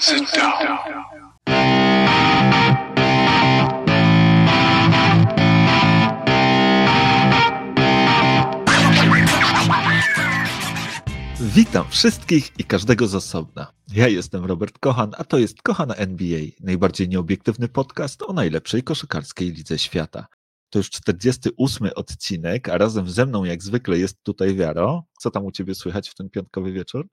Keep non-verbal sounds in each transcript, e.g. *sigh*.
Sit down. Witam wszystkich i każdego z osobna. Ja jestem Robert Kochan, a to jest Kochana NBA, najbardziej nieobiektywny podcast o najlepszej koszykarskiej lidze świata. To już 48 odcinek, a razem ze mną jak zwykle jest tutaj Wiaro. Co tam u Ciebie słychać w ten piątkowy wieczór?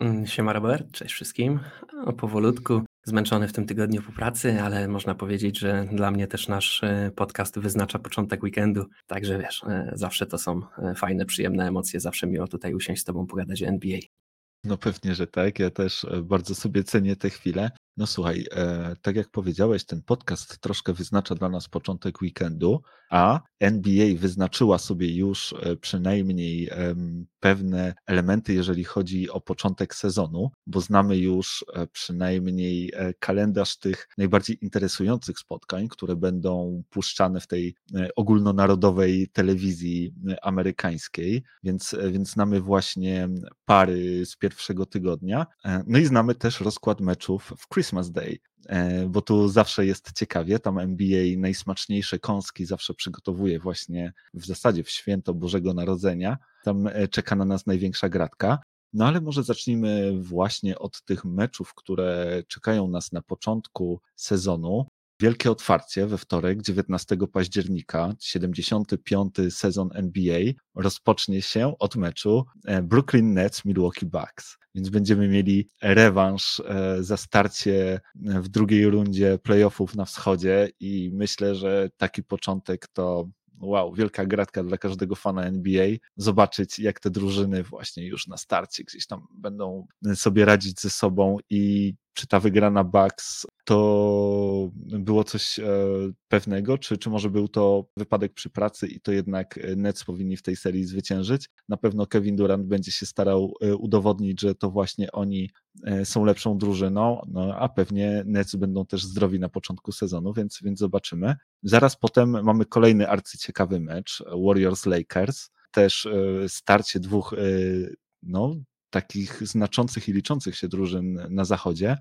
Mm, Siema Robert, cześć wszystkim. O, powolutku, zmęczony w tym tygodniu po pracy, ale można powiedzieć, że dla mnie też nasz e, podcast wyznacza początek weekendu, także wiesz, e, zawsze to są e, fajne, przyjemne emocje, zawsze miło tutaj usiąść z Tobą pogadać o NBA. No pewnie, że tak. Ja też bardzo sobie cenię te chwile. No słuchaj, e, tak jak powiedziałeś, ten podcast troszkę wyznacza dla nas początek weekendu, a NBA wyznaczyła sobie już e, przynajmniej em, pewne elementy, jeżeli chodzi o początek sezonu, bo znamy już e, przynajmniej e, kalendarz tych najbardziej interesujących spotkań, które będą puszczane w tej e, ogólnonarodowej telewizji e, amerykańskiej, więc, e, więc znamy właśnie pary z pierwszego tygodnia. E, No i znamy też rozkład meczów w Christmas Day, e, bo tu zawsze jest ciekawie. Tam NBA najsmaczniejsze kąski zawsze przygotowuje właśnie w zasadzie w święto Bożego Narodzenia. Tam e, czeka na nas największa gratka. No ale może zacznijmy właśnie od tych meczów, które czekają nas na początku sezonu. Wielkie otwarcie we wtorek, 19 października, 75. sezon NBA rozpocznie się od meczu e, Brooklyn Nets Milwaukee Bucks. Więc będziemy mieli rewanż e, za starcie e, w drugiej rundzie playoffów na wschodzie i myślę, że taki początek to wow, wielka gratka dla każdego fana NBA, zobaczyć jak te drużyny właśnie już na starcie gdzieś tam będą sobie radzić ze sobą i czy ta wygrana Bucks to było coś e, pewnego, czy, czy może był to wypadek przy pracy i to jednak e, Nets powinni w tej serii zwyciężyć. Na pewno Kevin Durant będzie się starał e, udowodnić, że to właśnie oni są lepszą drużyną, no, a pewnie Nets będą też zdrowi na początku sezonu, więc, więc zobaczymy. Zaraz potem mamy kolejny arcyciekawy mecz, Warriors-Lakers, też starcie dwóch no, takich znaczących i liczących się drużyn na zachodzie.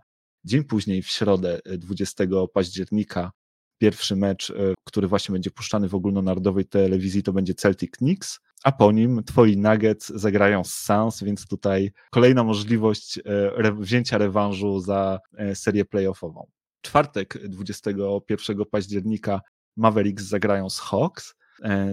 Dzień później, w środę, e, 20 października, pierwszy mecz, e, który właśnie będzie puszczany w ogólnonarodowej telewizji, to będzie Celtic Knicks, a po nim twoi Nuggets zagrają z Suns, więc tutaj kolejna możliwość e, wzięcia rewanżu za e, serię playoffową. Czwartek, 21 października, Mavericks zagrają z Hawks, E,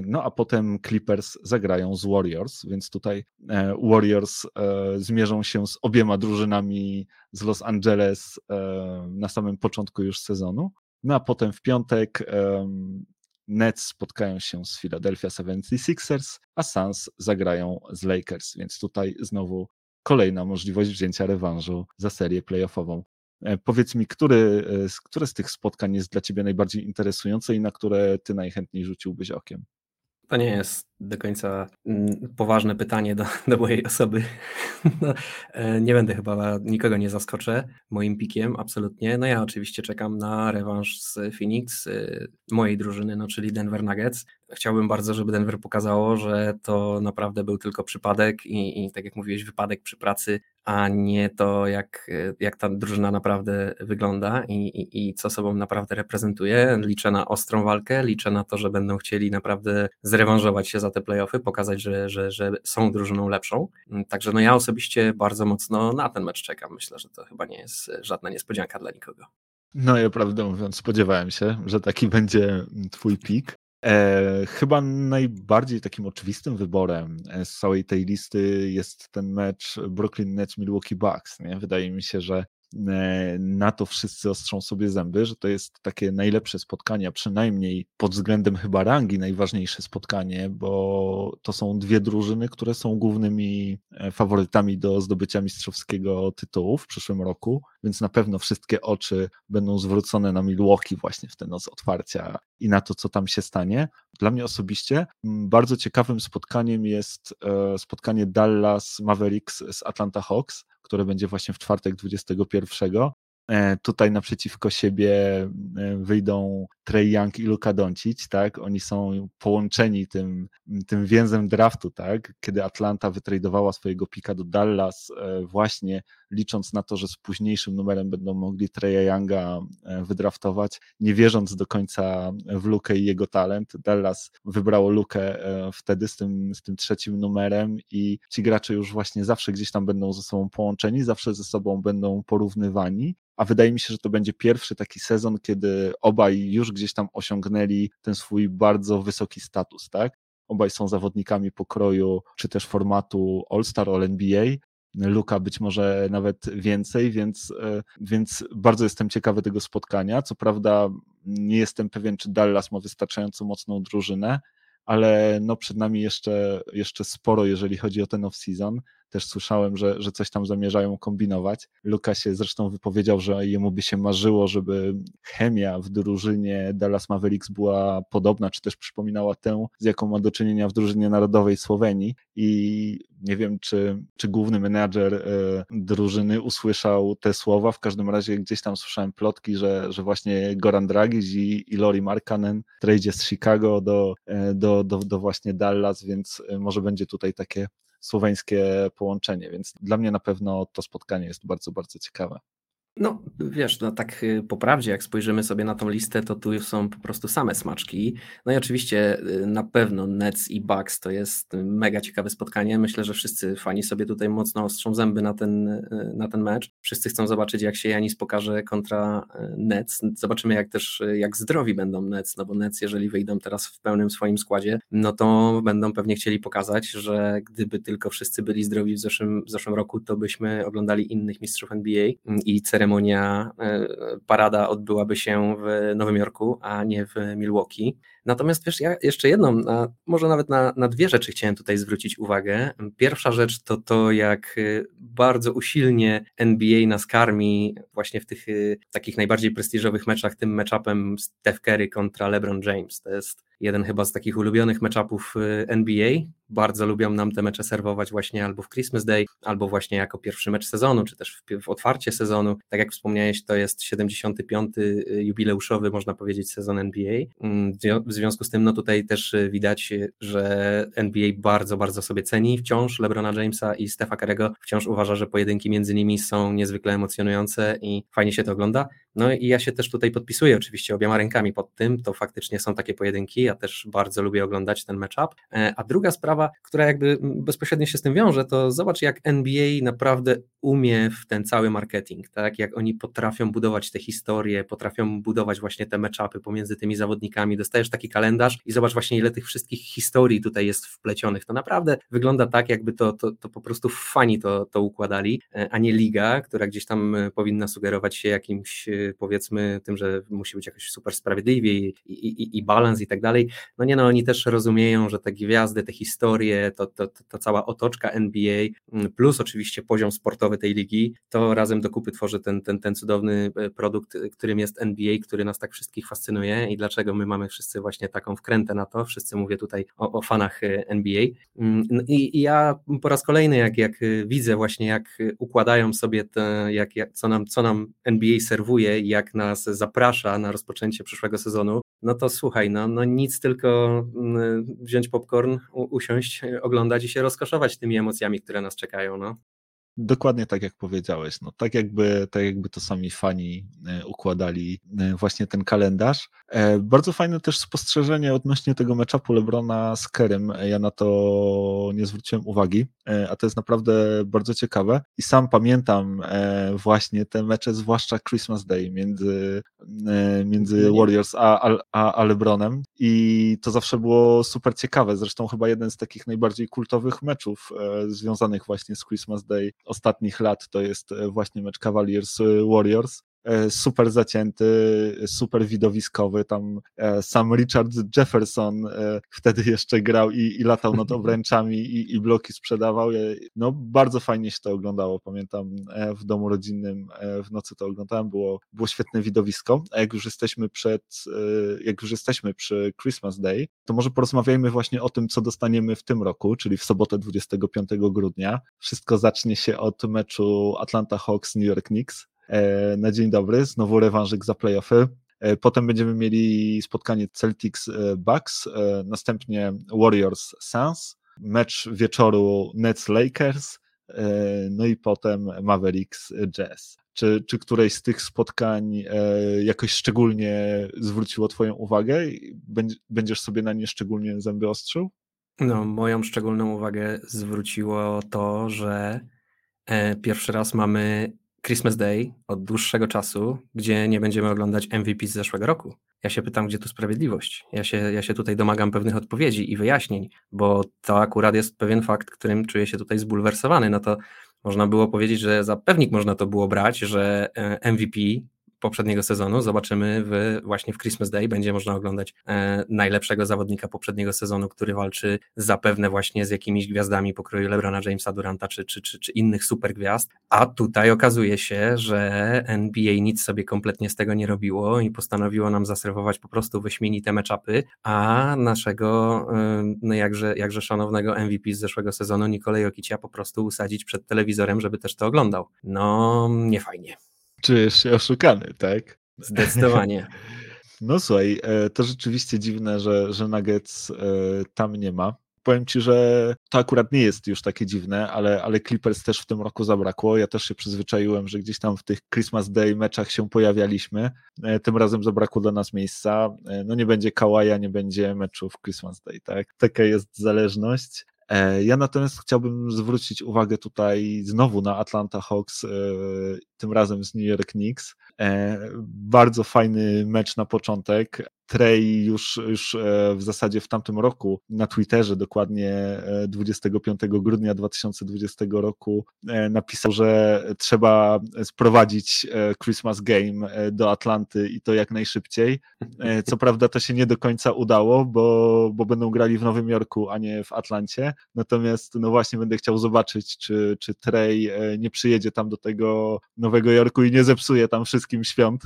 No a potem Clippers zagrają z Warriors, więc tutaj e, Warriors e, zmierzą się z obiema drużynami z Los Angeles e, na samym początku już sezonu. No a potem w piątek Nets spotkają się z Philadelphia 76ers, a Suns zagrają z Lakers, więc tutaj znowu kolejna możliwość wzięcia rewanżu za serię playoffową. E, Powiedz mi, który, e, które z tych spotkań jest dla Ciebie najbardziej interesujące i na które Ty najchętniej rzuciłbyś okiem? To nie jest do końca mm, poważne pytanie do, *laughs* do mojej osoby. No, e, nie będę chyba, nikogo nie zaskoczę moim pikiem, absolutnie. No ja oczywiście czekam na rewanż z Phoenix, e, mojej drużyny, no czyli Denver Nuggets. Chciałbym bardzo, żeby Denver pokazało, że to naprawdę był tylko przypadek i, i tak jak mówiłeś, wypadek przy pracy, a nie to, jak, jak ta drużyna naprawdę wygląda i, i, i co sobą naprawdę reprezentuje. Liczę na ostrą walkę, liczę na to, że będą chcieli naprawdę zrewanżować się za te playoffy, pokazać, że, że, że są drużyną lepszą. Mm, Także no ja osobiście bardzo mocno na ten mecz czekam. Myślę, że to chyba nie jest żadna niespodzianka dla nikogo. No ja prawdę mówiąc spodziewałem się, że taki *laughs* będzie Twój pik. E, chyba najbardziej takim oczywistym wyborem e, z całej tej listy jest ten mecz Brooklyn Nets Milwaukee Bucks. Nie? Wydaje mi się, że na to wszyscy ostrzą sobie zęby, że to jest takie najlepsze spotkanie, przynajmniej pod względem chyba rangi najważniejsze spotkanie, bo to są dwie drużyny, które są głównymi e, faworytami do zdobycia mistrzowskiego tytułu w przyszłym roku, więc na pewno wszystkie oczy będą zwrócone na Milwaukee właśnie w tę noc otwarcia i na to, co tam się stanie. Dla mnie osobiście bardzo ciekawym spotkaniem jest e, spotkanie Dallas Mavericks z Atlanta Hawks, które będzie właśnie w czwartek 21. E, Tutaj naprzeciwko siebie e, wyjdą Trey Young i Luka Doncic, tak? Oni są połączeni tym, tym więzem draftu, tak? Kiedy Atlanta wytradowała swojego pika do Dallas e, właśnie licząc na to, że z późniejszym numerem będą mogli Treya Younga wydraftować, nie wierząc do końca w Lukę i jego talent. Dallas wybrało Lukę wtedy z tym, z tym trzecim numerem i ci gracze już właśnie zawsze gdzieś tam będą ze sobą połączeni, zawsze ze sobą będą porównywani a wydaje mi się, że to będzie pierwszy taki sezon, kiedy obaj już gdzieś tam osiągnęli ten swój bardzo wysoki status, tak? Obaj są zawodnikami pokroju, czy też formatu All-Star, All-NBA, Luka być może nawet więcej, więc, e, więc bardzo jestem ciekawy tego spotkania. Co prawda nie jestem pewien, czy Dallas ma wystarczająco mocną drużynę, ale no przed nami jeszcze, jeszcze sporo, jeżeli chodzi o ten off-season. Też słyszałem, że, że coś tam zamierzają kombinować. Luka się zresztą wypowiedział, że jemu by się marzyło, żeby chemia w drużynie Dallas Mavericks była podobna, czy też przypominała tę, z jaką ma do czynienia w drużynie narodowej Słowenii. I nie wiem, czy, czy główny menadżer e, drużyny usłyszał te słowa. W każdym razie gdzieś tam słyszałem plotki, że, że właśnie Goran Dragic i, i Lori Markkanen trejdzie z Chicago do, e, do, do, do właśnie Dallas, więc e, może będzie tutaj takie słoweńskie połączenie, więc dla mnie na pewno to spotkanie jest bardzo, bardzo ciekawe. No, wiesz, no tak y, po prawdzie, jak spojrzymy sobie na tą listę, to tu są po prostu same smaczki. No i oczywiście y, na pewno Nets i Bucks to jest mega ciekawe spotkanie. Myślę, że wszyscy fani sobie tutaj mocno ostrzą zęby na ten, y, na ten mecz. Wszyscy chcą zobaczyć, jak się Janis pokaże kontra Nets. Zobaczymy, jak też, jak zdrowi będą Nets, no bo Nets, jeżeli wyjdą teraz w pełnym swoim składzie, no to będą pewnie chcieli pokazać, że gdyby tylko wszyscy byli zdrowi w zeszłym, w zeszłym roku, to byśmy oglądali innych mistrzów NBA i ceremonia, e, parada odbyłaby się w Nowym Jorku, a nie w Milwaukee. Natomiast wiesz, ja jeszcze jedną, może nawet na, na dwie rzeczy chciałem tutaj zwrócić uwagę. Pierwsza rzecz to to, jak e, bardzo usilnie NBA nas karmi właśnie w tych e, takich najbardziej prestiżowych meczach, tym matchupem Steph Curry kontra LeBron James. To jest jeden chyba z takich ulubionych meczapów NBA. Bardzo lubią nam te mecze serwować właśnie albo w Christmas Day, albo właśnie jako pierwszy mecz sezonu, czy też w, w otwarcie sezonu. Tak jak wspomniałeś, to jest 75. Y, jubileuszowy, można powiedzieć, sezon NBA. Mm, w związku z tym, no tutaj też y, widać, że NBA bardzo, bardzo sobie ceni wciąż LeBrona Jamesa i Stefa Karego. Wciąż uważa, że pojedynki między nimi są niezwykle emocjonujące i fajnie się to ogląda. No i ja się też tutaj podpisuję oczywiście obiema rękami pod tym. To faktycznie są takie pojedynki. Ja też bardzo lubię oglądać ten matchup. E, a druga sprawa, która jakby bezpośrednio się z tym wiąże, to zobacz, jak NBA naprawdę umie w ten cały marketing, tak? Jak oni potrafią budować te historie, potrafią budować właśnie te matchupy pomiędzy tymi zawodnikami. Dostajesz taki kalendarz i zobacz właśnie, ile tych wszystkich historii tutaj jest wplecionych. To naprawdę wygląda tak, jakby to, to, to po prostu fani to, to układali, e, a nie liga, która gdzieś tam e, powinna sugerować się jakimś powiedzmy tym, że musi być jakoś super sprawiedliwie i, i, i, i balans i tak dalej. No nie no, oni też rozumieją, że te gwiazdy, te historie, to, to, to, to cała otoczka NBA, mm, plus oczywiście poziom sportowy tej ligi, to razem do kupy tworzy ten, ten, ten cudowny e, produkt, którym jest NBA, który nas tak wszystkich fascynuje i dlaczego my mamy wszyscy właśnie taką wkrętę na to, wszyscy mówię tutaj o, o fanach e, NBA. Mm, no I, I, ja po raz kolejny, jak, jak e, widzę właśnie, jak układają sobie te, jak, jak, co, nam, co nam NBA serwuje jak nas zaprasza na rozpoczęcie przyszłego sezonu, no to słuchaj, no, no nic tylko mm, wziąć popcorn, usiąść, oglądać i się rozkoszować tymi emocjami, które nas czekają. No. Dokładnie tak jak powiedziałeś. No, tak, jakby, tak jakby to sami fani e, układali e, właśnie ten kalendarz. E, bardzo fajne też spostrzeżenie odnośnie tego meczapu Lebrona z Kerem. Ja na to nie zwróciłem uwagi, a to jest naprawdę bardzo ciekawe. I sam pamiętam właśnie te mecze, zwłaszcza Christmas Day między, między Warriors a, a, a Lebronem. I to zawsze było super ciekawe. Zresztą chyba jeden z takich najbardziej kultowych meczów związanych właśnie z Christmas Day ostatnich lat to jest e, właśnie mecz Cavaliers e, Warriors. E, super zacięty, super widowiskowy. Tam sam Richard Jefferson wtedy jeszcze grał i, i latał nad *laughs* obręczami i, i, bloki sprzedawał. No, bardzo fajnie się to oglądało. Pamiętam w domu rodzinnym w nocy to oglądałem, było, było świetne widowisko. A jak już jesteśmy przed, jak już jesteśmy przy Christmas Day, to może porozmawiajmy właśnie o tym, co dostaniemy w tym roku, czyli w sobotę 25 grudnia. Wszystko zacznie się od meczu Atlanta Hawks New York Knicks E, na dzień dobry, znowu rewanżyk za playoffy. E, potem będziemy mieli spotkanie Celtics e, Bucks, następnie Warriors Suns, mecz wieczoru Nets Lakers, no i potem Mavericks Jazz. Czy, czy któreś z tych spotkań jakoś szczególnie zwróciło Twoją uwagę? Będziesz sobie na nie szczególnie zęby ostrzył? No, moją szczególną uwagę zwróciło to, że pierwszy raz mamy Christmas Day od dłuższego czasu, gdzie nie będziemy oglądać MVP z zeszłego roku. Ja się pytam, gdzie tu sprawiedliwość? Ja się, ja się tutaj domagam pewnych odpowiedzi i wyjaśnień, bo to akurat jest pewien fakt, którym czuję się tutaj zbulwersowany. No to można było powiedzieć, że za pewnik można to było brać, że e, MVP poprzedniego sezonu. Zobaczymy w, właśnie w Christmas Day. Będzie można oglądać e, najlepszego zawodnika poprzedniego sezonu, który walczy zapewne właśnie z jakimiś gwiazdami pokroju LeBrona Jamesa Duranta czy, czy, czy, czy innych super gwiazd. A tutaj okazuje się, że NBA nic sobie kompletnie z tego nie robiło i postanowiło nam zaserwować po prostu wyśmienite meczapy, a naszego e, no jakże, jakże szanownego MVP z zeszłego sezonu Nikolaj Jokicia po prostu usadzić przed telewizorem, żeby też to oglądał. No, nie fajnie czujesz się oszukany, tak? Zdecydowanie. *laughs* No słuchaj, e, to rzeczywiście dziwne, że, że Nuggets e, tam nie ma. Powiem ci, że to akurat nie jest już takie dziwne, ale, ale Clippers też w tym roku zabrakło. Ja też się przyzwyczaiłem, że gdzieś tam w tych Christmas Day meczach się pojawialiśmy. E, tym razem zabrakło dla nas miejsca. No nie będzie Kawaja, nie będzie meczów Christmas Day, tak? Taka jest zależność. E, ja natomiast chciałbym zwrócić uwagę tutaj znowu na Atlanta Hawks, e, tym razem z New York Knicks. E, bardzo fajny mecz na początek. Trey już, już e, w zasadzie w tamtym roku na Twitterze, dokładnie 25 e, grudnia 2020 roku, napisał, że trzeba sprowadzić Christmas Game do Atlanty i to jak najszybciej. Co *laughs* prawda to się nie do końca udało, bo, bo będą grali w Nowym Jorku, a nie w Atlancie. Natomiast no właśnie będę chciał zobaczyć, czy, czy Trey nie przyjedzie tam do tego Nowego Jorku i nie zepsuje tam wszystkim świąt,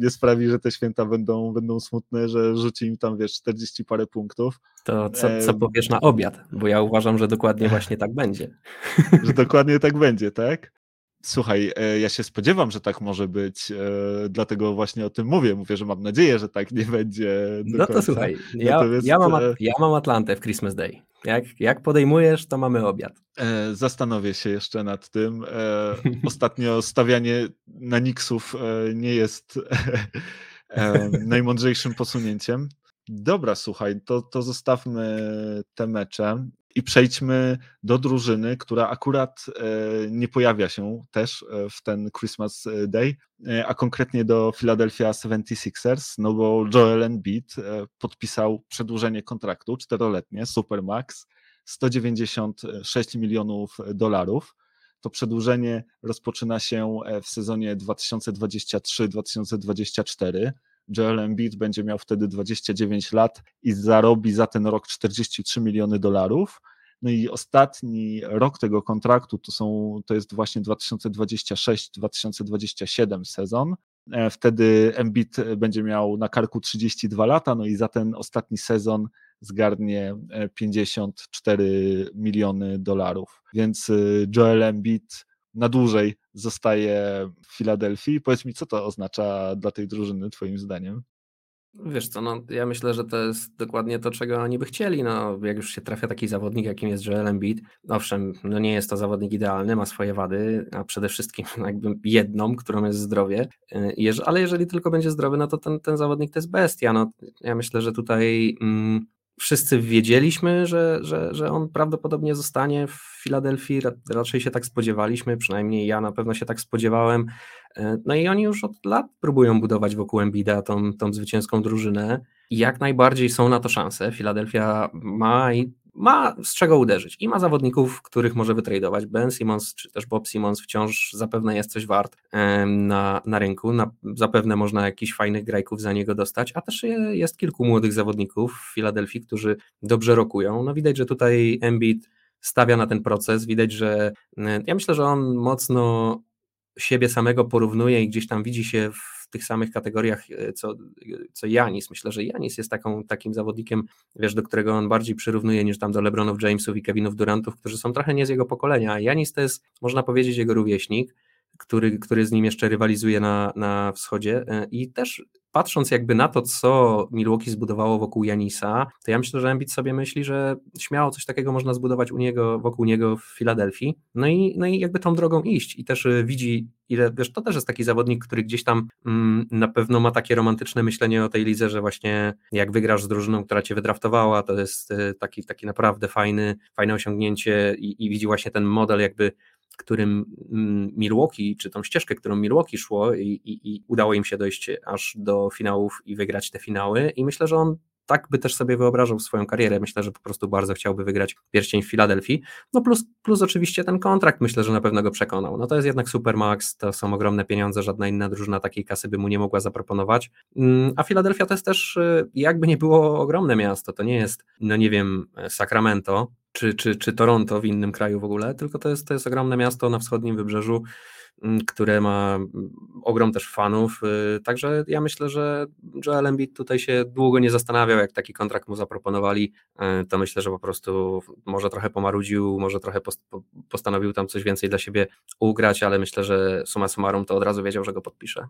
nie sprawi, że te święta będą, będą smutne że rzuci im tam, wiesz, 40 parę punktów. To co, co powiesz na obiad? Bo ja uważam, że dokładnie *laughs* właśnie tak będzie. *laughs* Że dokładnie tak będzie, tak? Słuchaj, e, ja się spodziewam, że tak może być, e, dlatego właśnie o tym mówię. Mówię, że mam nadzieję, że tak nie będzie. no to słuchaj, ja, Natomiast... ja, mam, e, ja mam Atlantę w Christmas Day. Jak, jak podejmujesz, to mamy obiad. Zastanowię się jeszcze nad tym. Ostatnio stawianie na Nixów nie jest *laughs* najmądrzejszym posunięciem. Dobra, słuchaj, to, to zostawmy te mecze i przejdźmy do drużyny, która akurat e, nie pojawia się też e, w ten Christmas Day, e, a konkretnie do Philadelphia 76ers, no bo Joel Embiid podpisał przedłużenie kontraktu czteroletnie, Supermax, 196 milionów dolarów. To przedłużenie rozpoczyna się e, w sezonie 2023-2024. Joel Embiid będzie miał wtedy 29 lat i zarobi za ten rok 43 miliony dolarów. No i ostatni rok tego kontraktu to, są, to jest właśnie 2026-2027 sezon. E, wtedy Embiid będzie miał na karku 32 lata, no i za ten ostatni sezon zgarnie 54 e, miliony dolarów. Więc e, Joel Embiid na dłużej zostaje w Filadelfii. Powiedz mi, co to oznacza dla tej drużyny, Twoim zdaniem? Wiesz co, no ja myślę, że to jest dokładnie to, czego oni by chcieli. No, jak już się trafia taki zawodnik, jakim jest Joel Embiid, owszem, no nie jest to zawodnik idealny, ma swoje wady, a przede wszystkim jakby jedną, którą jest zdrowie, y, ale jeżeli tylko będzie zdrowy, no to ten, ten zawodnik to jest bestia. No, ja myślę, że tutaj mm, wszyscy wiedzieliśmy, że, że, że on prawdopodobnie zostanie w Filadelfii, raczej się tak spodziewaliśmy, przynajmniej ja na pewno się tak spodziewałem. E, no i oni już od lat próbują budować wokół Embida tą, tą zwycięską drużynę jak najbardziej są na to szanse. Filadelfia ma i ma z czego uderzyć i ma zawodników, których może wytradować. Ben Simmons czy też Bob Simmons wciąż zapewne jest coś wart na, na rynku, na, zapewne można jakichś fajnych grajków za niego dostać, a też jest kilku młodych zawodników w Filadelfii, którzy dobrze rokują. No widać, że tutaj Embiid stawia na ten proces, widać, że ja myślę, że on mocno siebie samego porównuje i gdzieś tam widzi się w tych samych kategoriach e, co, co Janis. Myślę, że Janis jest taką, takim zawodnikiem, wiesz, do którego on bardziej przyrównuje niż tam do LeBronów Jamesów i Kevinów Durantów, którzy są trochę nie z jego pokolenia. Janis to jest, można powiedzieć, jego rówieśnik, który, który z nim jeszcze rywalizuje na, na wschodzie e, i też patrząc jakby na to, co Milwaukee zbudowało wokół Janisa, to ja myślę, że Embiid sobie myśli, że śmiało coś takiego można zbudować u niego, wokół niego w Filadelfii. No i, no i jakby tą drogą iść i też y, widzi, ile, wiesz, to też jest taki zawodnik, który gdzieś tam mm, na pewno ma takie romantyczne myślenie o tej lidze, że właśnie jak wygrasz z drużyną, która cię wydraftowała, to jest y, taki, taki naprawdę fajny, fajne osiągnięcie i, i widzi właśnie ten model jakby którym mm, Milwaukee, czy tą ścieżkę, którą Milwaukee szło i, i, i, udało im się dojść aż do finałów i wygrać te finały i myślę, że on tak by też sobie wyobrażał swoją karierę. Myślę, że po prostu bardzo chciałby wygrać pierścień w Filadelfii. No plus, plus oczywiście ten kontrakt myślę, że na pewno go przekonał. No to jest jednak Supermax, to są ogromne pieniądze, żadna inna drużyna takiej kasy by mu nie mogła zaproponować. Mm, a Filadelfia to jest też, y, jakby nie było ogromne miasto, to nie jest, no nie wiem, Sacramento, czy, czy, czy Toronto w innym kraju w ogóle, tylko to jest, to jest ogromne miasto na wschodnim wybrzeżu, mm, które ma mm, ogrom też fanów, y, także ja myślę, że Joel Embiid tutaj się długo nie zastanawiał, jak taki kontrakt mu zaproponowali, y, to myślę, że po prostu może trochę pomarudził, może trochę postanowił tam coś więcej dla siebie ugrać, ale myślę, że suma summarum to od razu wiedział, że go podpisze.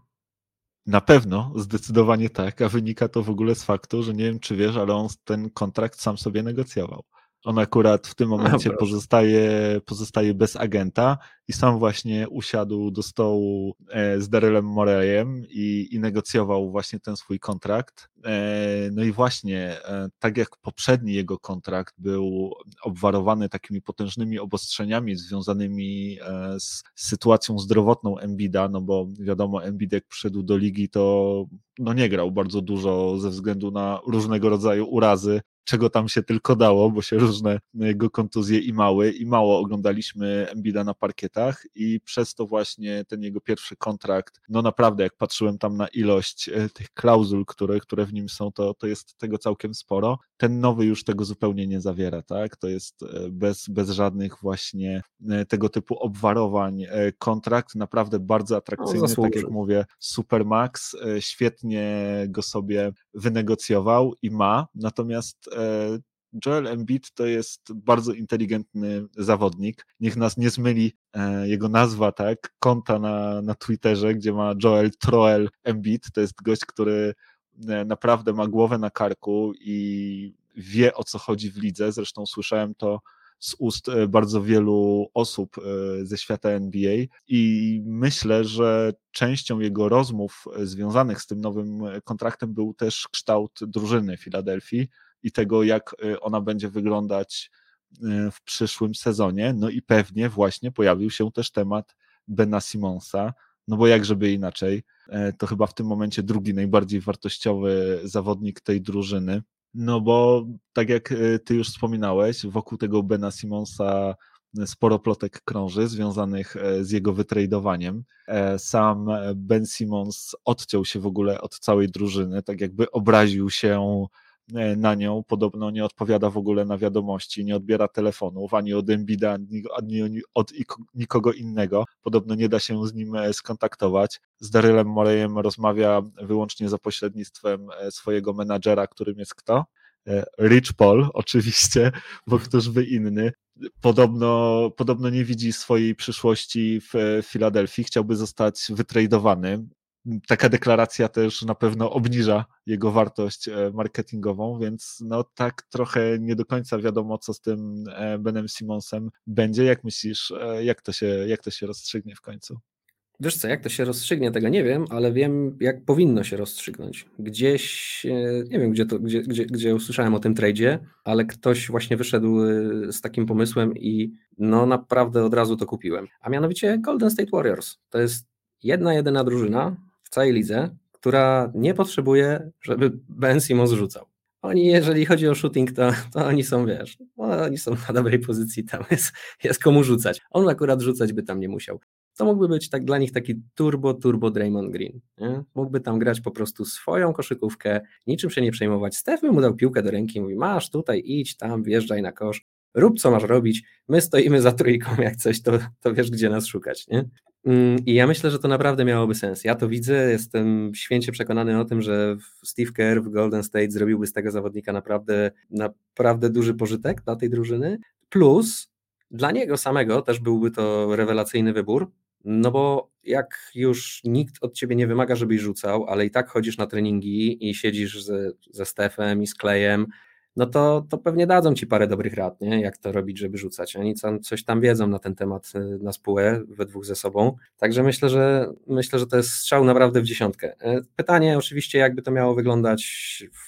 Na pewno, zdecydowanie tak, a wynika to w ogóle z faktu, że nie wiem czy wiesz, ale on ten kontrakt sam sobie negocjował. On akurat w tym momencie no, pozostaje, pozostaje bez agenta i sam właśnie usiadł do stołu e, z Darylem Morejem i, i negocjował właśnie ten swój kontrakt. E, no i właśnie, e, tak jak poprzedni jego kontrakt był obwarowany takimi potężnymi obostrzeniami związanymi z sytuacją zdrowotną Embida, no bo wiadomo, Embid jak przyszedł do ligi, to no nie grał bardzo dużo ze względu na różnego rodzaju urazy, czego tam się tylko dało, bo się różne jego kontuzje i mały i mało oglądaliśmy Embida na parkietach i przez to właśnie ten jego pierwszy kontrakt, no naprawdę jak patrzyłem tam na ilość e, tych klauzul, które, które w nim są, to, to jest tego całkiem sporo. Ten nowy już tego zupełnie nie zawiera, tak? To jest e, bez, bez żadnych właśnie e, tego typu obwarowań kontrakt, naprawdę bardzo atrakcyjny, no, tak jak mówię, Supermax, świetnie go sobie wynegocjował i ma, natomiast E, Joel Embiid to jest bardzo inteligentny zawodnik. Niech nas nie zmyli e, jego nazwa, tak? Konta na, na Twitterze, gdzie ma Joel Troel Embiid. To jest gość, który e, naprawdę ma głowę na karku i wie o co chodzi w lidze. Zresztą słyszałem to z ust bardzo wielu osób ze świata NBA i myślę, że częścią jego rozmów związanych z tym nowym kontraktem był też kształt drużyny Filadelfii i tego, jak y, ona będzie wyglądać y, w przyszłym sezonie. No i pewnie właśnie pojawił się też temat Bena Simonsa, no bo jak żeby inaczej, e, to chyba w tym momencie drugi najbardziej wartościowy zawodnik tej drużyny. No bo tak jak y, ty już wspominałeś, wokół tego Bena Simonsa sporo plotek krąży związanych e, z jego wytradowaniem. E, sam Ben Simons odciął się w ogóle od całej drużyny, tak jakby obraził się na nią, podobno nie odpowiada w ogóle na wiadomości, nie odbiera telefonów ani od Embida, ani od nikogo innego. Podobno nie da się z nim e, skontaktować. Z Darylem Morejem rozmawia wyłącznie za pośrednictwem e, swojego menadżera, którym jest kto? Rich Paul, *laughs* oczywiście, bo któż by inny. Podobno, podobno nie widzi swojej przyszłości w Filadelfii, chciałby zostać wytradowany taka deklaracja też na pewno obniża jego wartość e, marketingową, więc no tak trochę nie do końca wiadomo, co z tym e, Benem Simonsem będzie. Jak myślisz, e, jak to się, jak to się rozstrzygnie w końcu? Wiesz co, jak to się rozstrzygnie, tego nie wiem, ale wiem, jak powinno się rozstrzygnąć. Gdzieś, nie wiem, gdzie, to, gdzie, gdzie, gdzie usłyszałem o tym tradzie, ale ktoś właśnie wyszedł z takim pomysłem i no naprawdę od razu to kupiłem. A mianowicie Golden State Warriors. To jest jedna, jedyna drużyna całej lidze, która nie potrzebuje, żeby Ben Simmons rzucał. Oni, jeżeli chodzi o shooting, to, to oni są, wiesz, no, oni są na dobrej pozycji, tam jest, jest komu rzucać. On akurat rzucać by tam nie musiał. To mógłby być tak dla nich taki turbo, turbo Draymond Green. Nie? Mógłby tam grać po prostu swoją koszykówkę, niczym się nie przejmować. Steph by mu dał piłkę do ręki i mówi, masz tutaj, idź tam, wjeżdżaj na kosz, rób co masz robić, my stoimy za trójką, *laughs* jak coś, to, to wiesz, gdzie nas szukać. Nie? Mm, I ja myślę, że to naprawdę miałoby sens. Ja to widzę, jestem święcie przekonany o tym, że Steve Kerr w Golden State zrobiłby z tego zawodnika naprawdę, naprawdę duży pożytek dla tej drużyny. Plus dla niego samego też byłby to rewelacyjny wybór, No bo jak już nikt od ciebie nie wymaga, żebyś rzucał, ale i tak chodzisz na treningi i siedzisz ze, ze Stefem i z Klejem, no to, to pewnie dadzą ci parę dobrych rad, nie? jak to robić, żeby rzucać. Oni tam, coś tam wiedzą na ten temat y, na spółę, we dwóch ze sobą. Także myślę, że myślę, że to jest strzał naprawdę w dziesiątkę. E, pytanie oczywiście, jakby to miało wyglądać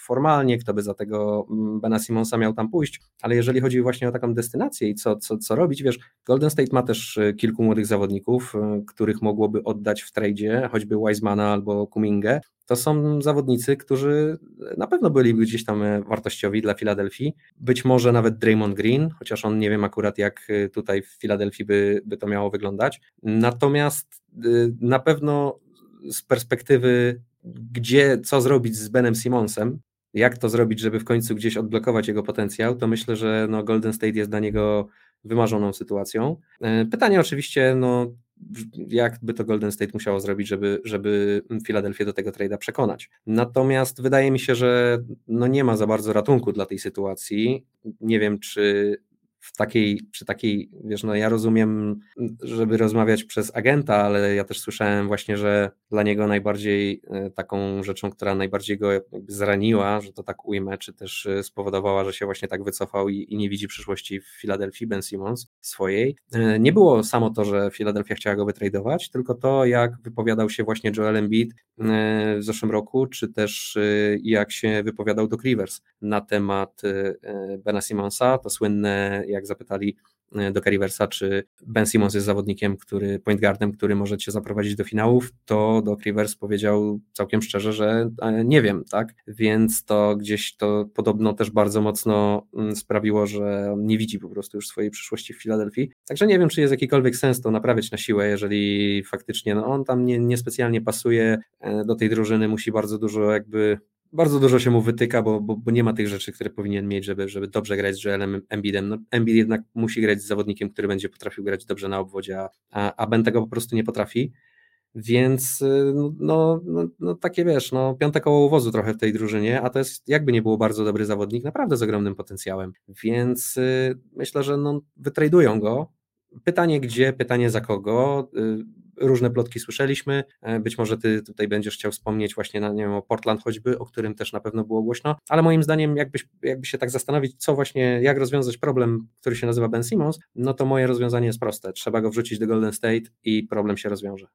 formalnie, kto by za tego mm, Bena Simonsa miał tam pójść, ale jeżeli chodzi właśnie o taką destynację i co, co, co robić, wiesz, Golden State ma też y, kilku młodych zawodników, y, których mogłoby oddać w tradzie, choćby Wisemana albo Kumingę, to są zawodnicy, którzy na pewno byliby gdzieś tam e, wartościowi dla Filadelfii. Być może nawet Draymond Green, chociaż on nie wiem akurat jak e, tutaj w Filadelfii by, by to miało wyglądać. Natomiast e, na pewno z perspektywy, gdzie, co zrobić z Benem Simonsem, jak to zrobić, żeby w końcu gdzieś odblokować jego potencjał, to myślę, że no Golden State jest dla niego wymarzoną sytuacją. Pytanie oczywiście, no, jak by to Golden State musiało zrobić, żeby, żeby Filadelfię do tego trade'a przekonać. Natomiast wydaje mi się, że no nie ma za bardzo ratunku dla tej sytuacji. Nie wiem, czy w takiej, przy takiej, wiesz, no ja rozumiem, żeby rozmawiać przez agenta, ale ja też słyszałem właśnie, że dla niego najbardziej e, taką rzeczą, która najbardziej go zraniła, że to tak ujmę, czy też e, spowodowała, że się właśnie tak wycofał i, i nie widzi przyszłości w Filadelfii, Ben Simmons swojej. E, nie było samo to, że Filadelfia chciała go wytradować, tylko to, jak wypowiadał się właśnie Joel Embiid w zeszłym roku, czy też jak się wypowiadał Doc Rivers na temat Bena Simmonsa, to słynne jak zapytali e, do Riversa, czy Ben Simmons jest zawodnikiem, który, point guardem, który może cię zaprowadzić do finałów, to Doc Rivers powiedział całkiem szczerze, że e, nie wiem, tak? Więc to gdzieś to podobno też bardzo mocno mm, sprawiło, że on nie widzi po prostu już swojej przyszłości w Filadelfii. Także nie wiem, czy jest jakikolwiek sens to naprawiać na siłę, jeżeli faktycznie no, on tam nie, niespecjalnie pasuje e, do tej drużyny, musi bardzo dużo jakby bardzo dużo się mu wytyka, bo, bo, bo, nie ma tych rzeczy, które powinien mieć, żeby, żeby dobrze grać z Joelem Embiidem. No, Embiid jednak musi grać z zawodnikiem, który będzie potrafił grać dobrze na obwodzie, a, a Ben tego po prostu nie potrafi. Więc y, no, no, no takie wiesz, no, piąte koło uwozu trochę w tej drużynie, a to jest jakby nie było bardzo dobry zawodnik, naprawdę z ogromnym potencjałem. Więc y, myślę, że no, wytradują go. Pytanie gdzie, pytanie za kogo. Różne plotki słyszeliśmy. E, być może ty tutaj będziesz chciał wspomnieć właśnie na, nie wiem, o Portland choćby, o którym też na pewno było głośno, ale moim zdaniem jakbyś, jakby się tak zastanowić, co właśnie, jak rozwiązać problem, który się nazywa Ben Simmons, no to moje rozwiązanie jest proste. Trzeba go wrzucić do Golden State i problem się rozwiąże.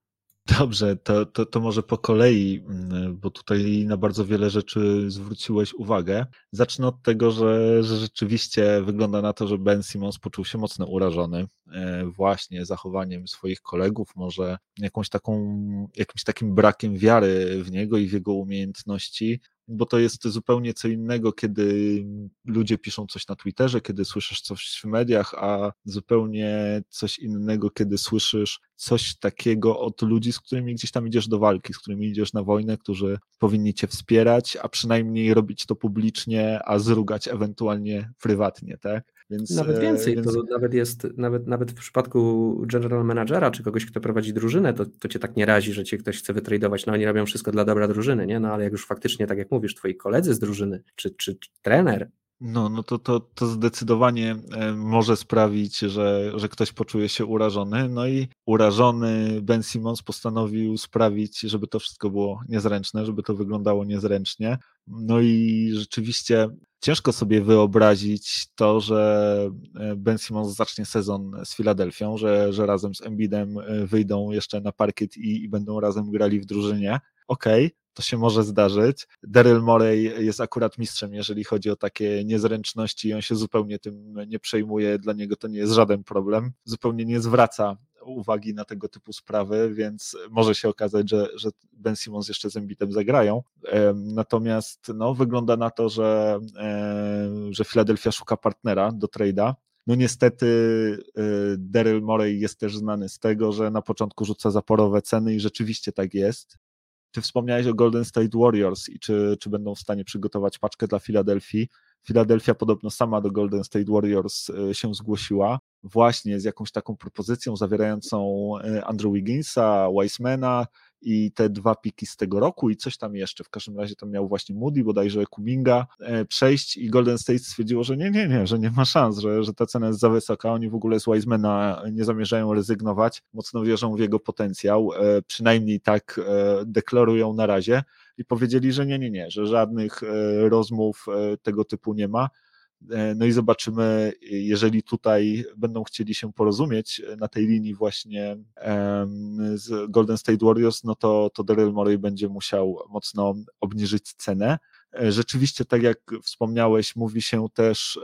Dobrze, to, to, to może po kolei, mm, bo tutaj na bardzo wiele rzeczy zwróciłeś uwagę. Zacznę od tego, że, że rzeczywiście wygląda na to, że Ben Simmons poczuł się mocno urażony e, właśnie zachowaniem swoich kolegów, może jakąś taką, jakimś takim brakiem wiary w niego i w jego umiejętności bo to jest zupełnie co innego, kiedy ludzie piszą coś na Twitterze, kiedy słyszysz coś w mediach, a zupełnie coś innego, kiedy słyszysz coś takiego od ludzi, z którymi gdzieś tam idziesz do walki, z którymi idziesz na wojnę, którzy powinni cię wspierać, a przynajmniej robić to publicznie, a zrugać ewentualnie prywatnie, tak? Więc, nawet e, więcej, więc... to nawet jest, nawet, nawet w przypadku general managera, czy kogoś, kto prowadzi drużynę, to, to cię tak nie razi, że cię ktoś chce wytradować, no oni robią wszystko dla dobra drużyny, nie? No ale jak już faktycznie, tak jak mówisz, twoi koledzy z drużyny, czy, czy, czy trener, no, no to, to, to zdecydowanie e, może sprawić, że, że ktoś poczuje się urażony. No i urażony Ben Simmons postanowił sprawić, żeby to wszystko było niezręczne, żeby to wyglądało niezręcznie. No i rzeczywiście ciężko sobie wyobrazić to, że e, Ben Simmons zacznie sezon z Filadelfią, że, że razem z Embidem e, wyjdą jeszcze na parkiet i, i będą razem grali w drużynie. Okej, okay, to się może zdarzyć. Daryl Morey jest akurat mistrzem, jeżeli chodzi o takie niezręczności i on się zupełnie tym nie przejmuje, dla niego to nie jest żaden problem. Zupełnie nie zwraca uwagi na tego typu sprawy, więc może się okazać, że, że Ben Simmons jeszcze z Embitem zagrają. Natomiast no, wygląda na to, że, że Philadelphia szuka partnera do trade'a. No niestety e, Daryl Morey jest też znany z tego, że na początku rzuca zaporowe ceny i rzeczywiście tak jest. Ty wspomniałeś o Golden State Warriors i czy, czy będą w stanie przygotować paczkę dla Filadelfii. Philadelphia podobno sama do Golden State Warriors e, się zgłosiła, właśnie z jakąś taką propozycją zawierającą e, Andrew Wigginsa, Weissmana i te dwa piki z tego roku i coś tam jeszcze. W każdym razie tam miał właśnie Moody, bodajże Kuminga e, przejść i Golden State stwierdziło, że nie, nie, nie, że nie ma szans, że, że ta cena jest za wysoka. Oni w ogóle z Wisemana nie zamierzają rezygnować, mocno wierzą w jego potencjał, e, przynajmniej tak e, deklarują na razie i powiedzieli, że nie, nie, nie, że żadnych rozmów tego typu nie ma. No i zobaczymy, jeżeli tutaj będą chcieli się porozumieć na tej linii właśnie z Golden State Warriors, no to, to Daryl Morey będzie musiał mocno obniżyć cenę. E, rzeczywiście, tak jak wspomniałeś, mówi się też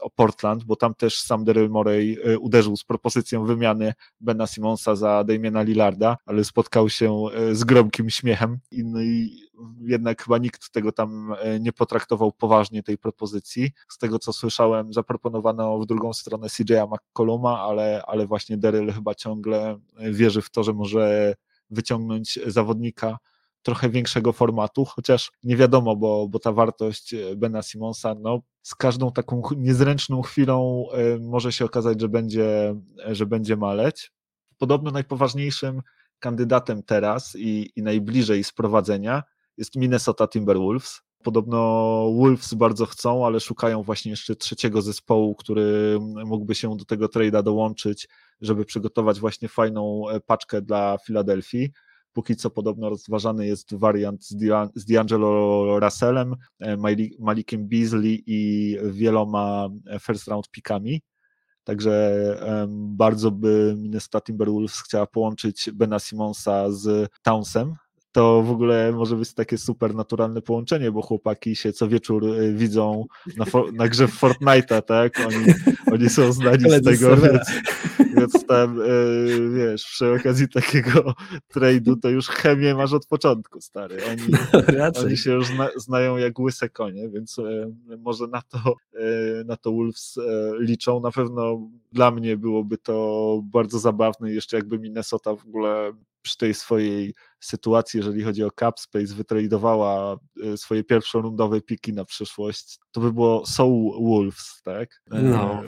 o Portland, bo tam też sam Daryl Morey e, uderzył z propozycją wymiany Bena Simonsa za Damiena Lillarda, ale spotkał się e, z gromkim śmiechem i jednak chyba nikt tego tam nie potraktował poważnie, tej propozycji. Z tego, co słyszałem, zaproponowano w drugą stronę CJ'a McColluma, ale, ale właśnie Daryl chyba ciągle wierzy w to, że może wyciągnąć zawodnika trochę większego formatu, chociaż nie wiadomo, bo, bo ta wartość e, Bena Simonsa, no, z każdą taką niezręczną chwilą e, może się okazać, że będzie, że będzie maleć. Podobno najpoważniejszym kandydatem teraz i, i najbliżej sprowadzenia jest Minnesota Timberwolves. Podobno Wolves bardzo chcą, ale szukają właśnie jeszcze trzeciego zespołu, który mógłby się do tego trade'a dołączyć, żeby przygotować właśnie fajną e, paczkę dla Filadelfii. Póki co podobno rozważany jest wariant z D'Angelo Russellem, e, Malikiem Beasley i wieloma e, first round pikami. Także bardzo by Minnesota Timberwolves chciała połączyć Bena Simonsa z Townsem, to w ogóle może być takie super naturalne połączenie, bo chłopaki się co wieczór e, widzą na, na grze w Fortnite'a, tak? Oni, oni są znani z tego, więc, więc tam, yy, wiesz, przy okazji takiego trade'u to już chemię masz od początku, stary. Oni, *laughs* no, oni się już zna, znają jak łyse konie, więc yy, może na to, yy, na to Wolves liczą. Na pewno dla mnie byłoby to bardzo zabawne, jeszcze jakby Minnesota w ogóle przy tej swojej sytuacji, jeżeli chodzi o cap space, wytradowała e, swoje pierwszorundowe piki na przyszłość, to by było Soul Wolves, tak? E, no.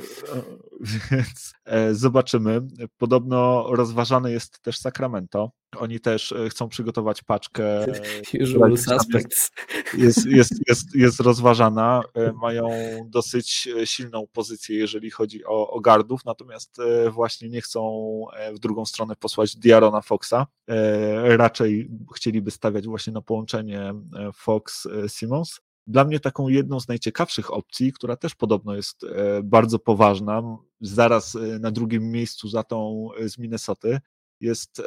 Więc e, zobaczymy. Podobno rozważane jest też Sacramento. Oni też chcą przygotować paczkę. *laughs* Usual suspects. Jest, jest, jest, jest rozważana. *laughs* Mają dosyć silną pozycję, jeżeli chodzi o, o gardów, natomiast właśnie nie chcą w drugą stronę posłać Diarona Foxa. Raczej chcieliby stawiać właśnie na połączenie e, Fox-Simmons. Dla mnie taką jedną z najciekawszych opcji, która też podobno jest e, bardzo poważna, zaraz e, na drugim miejscu za tą z Minnesoty, jest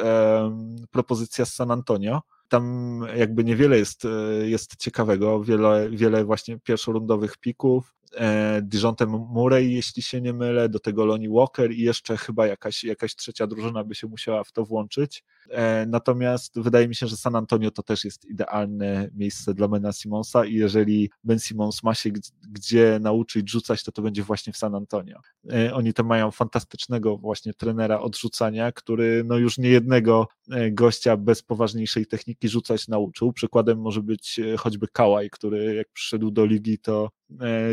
propozycja z San Antonio. Tam jakby niewiele jest, jest ciekawego, wiele, wiele właśnie pierwszorundowych pików, E, Murray, jeśli się nie mylę, do tego Lonnie Walker i jeszcze chyba jakaś, jakaś trzecia drużyna by się musiała w to włączyć. E, natomiast wydaje mi się, że San Antonio to też jest idealne miejsce dla Bena Simonsa i jeżeli Ben Simons ma się gdzie nauczyć rzucać, to to będzie właśnie w San Antonio. E, oni tam mają fantastycznego właśnie trenera odrzucania, który no już nie jednego gościa bez poważniejszej techniki rzucać nauczył. Przykładem może być choćby Kałaj, który jak przyszedł do ligi, to E,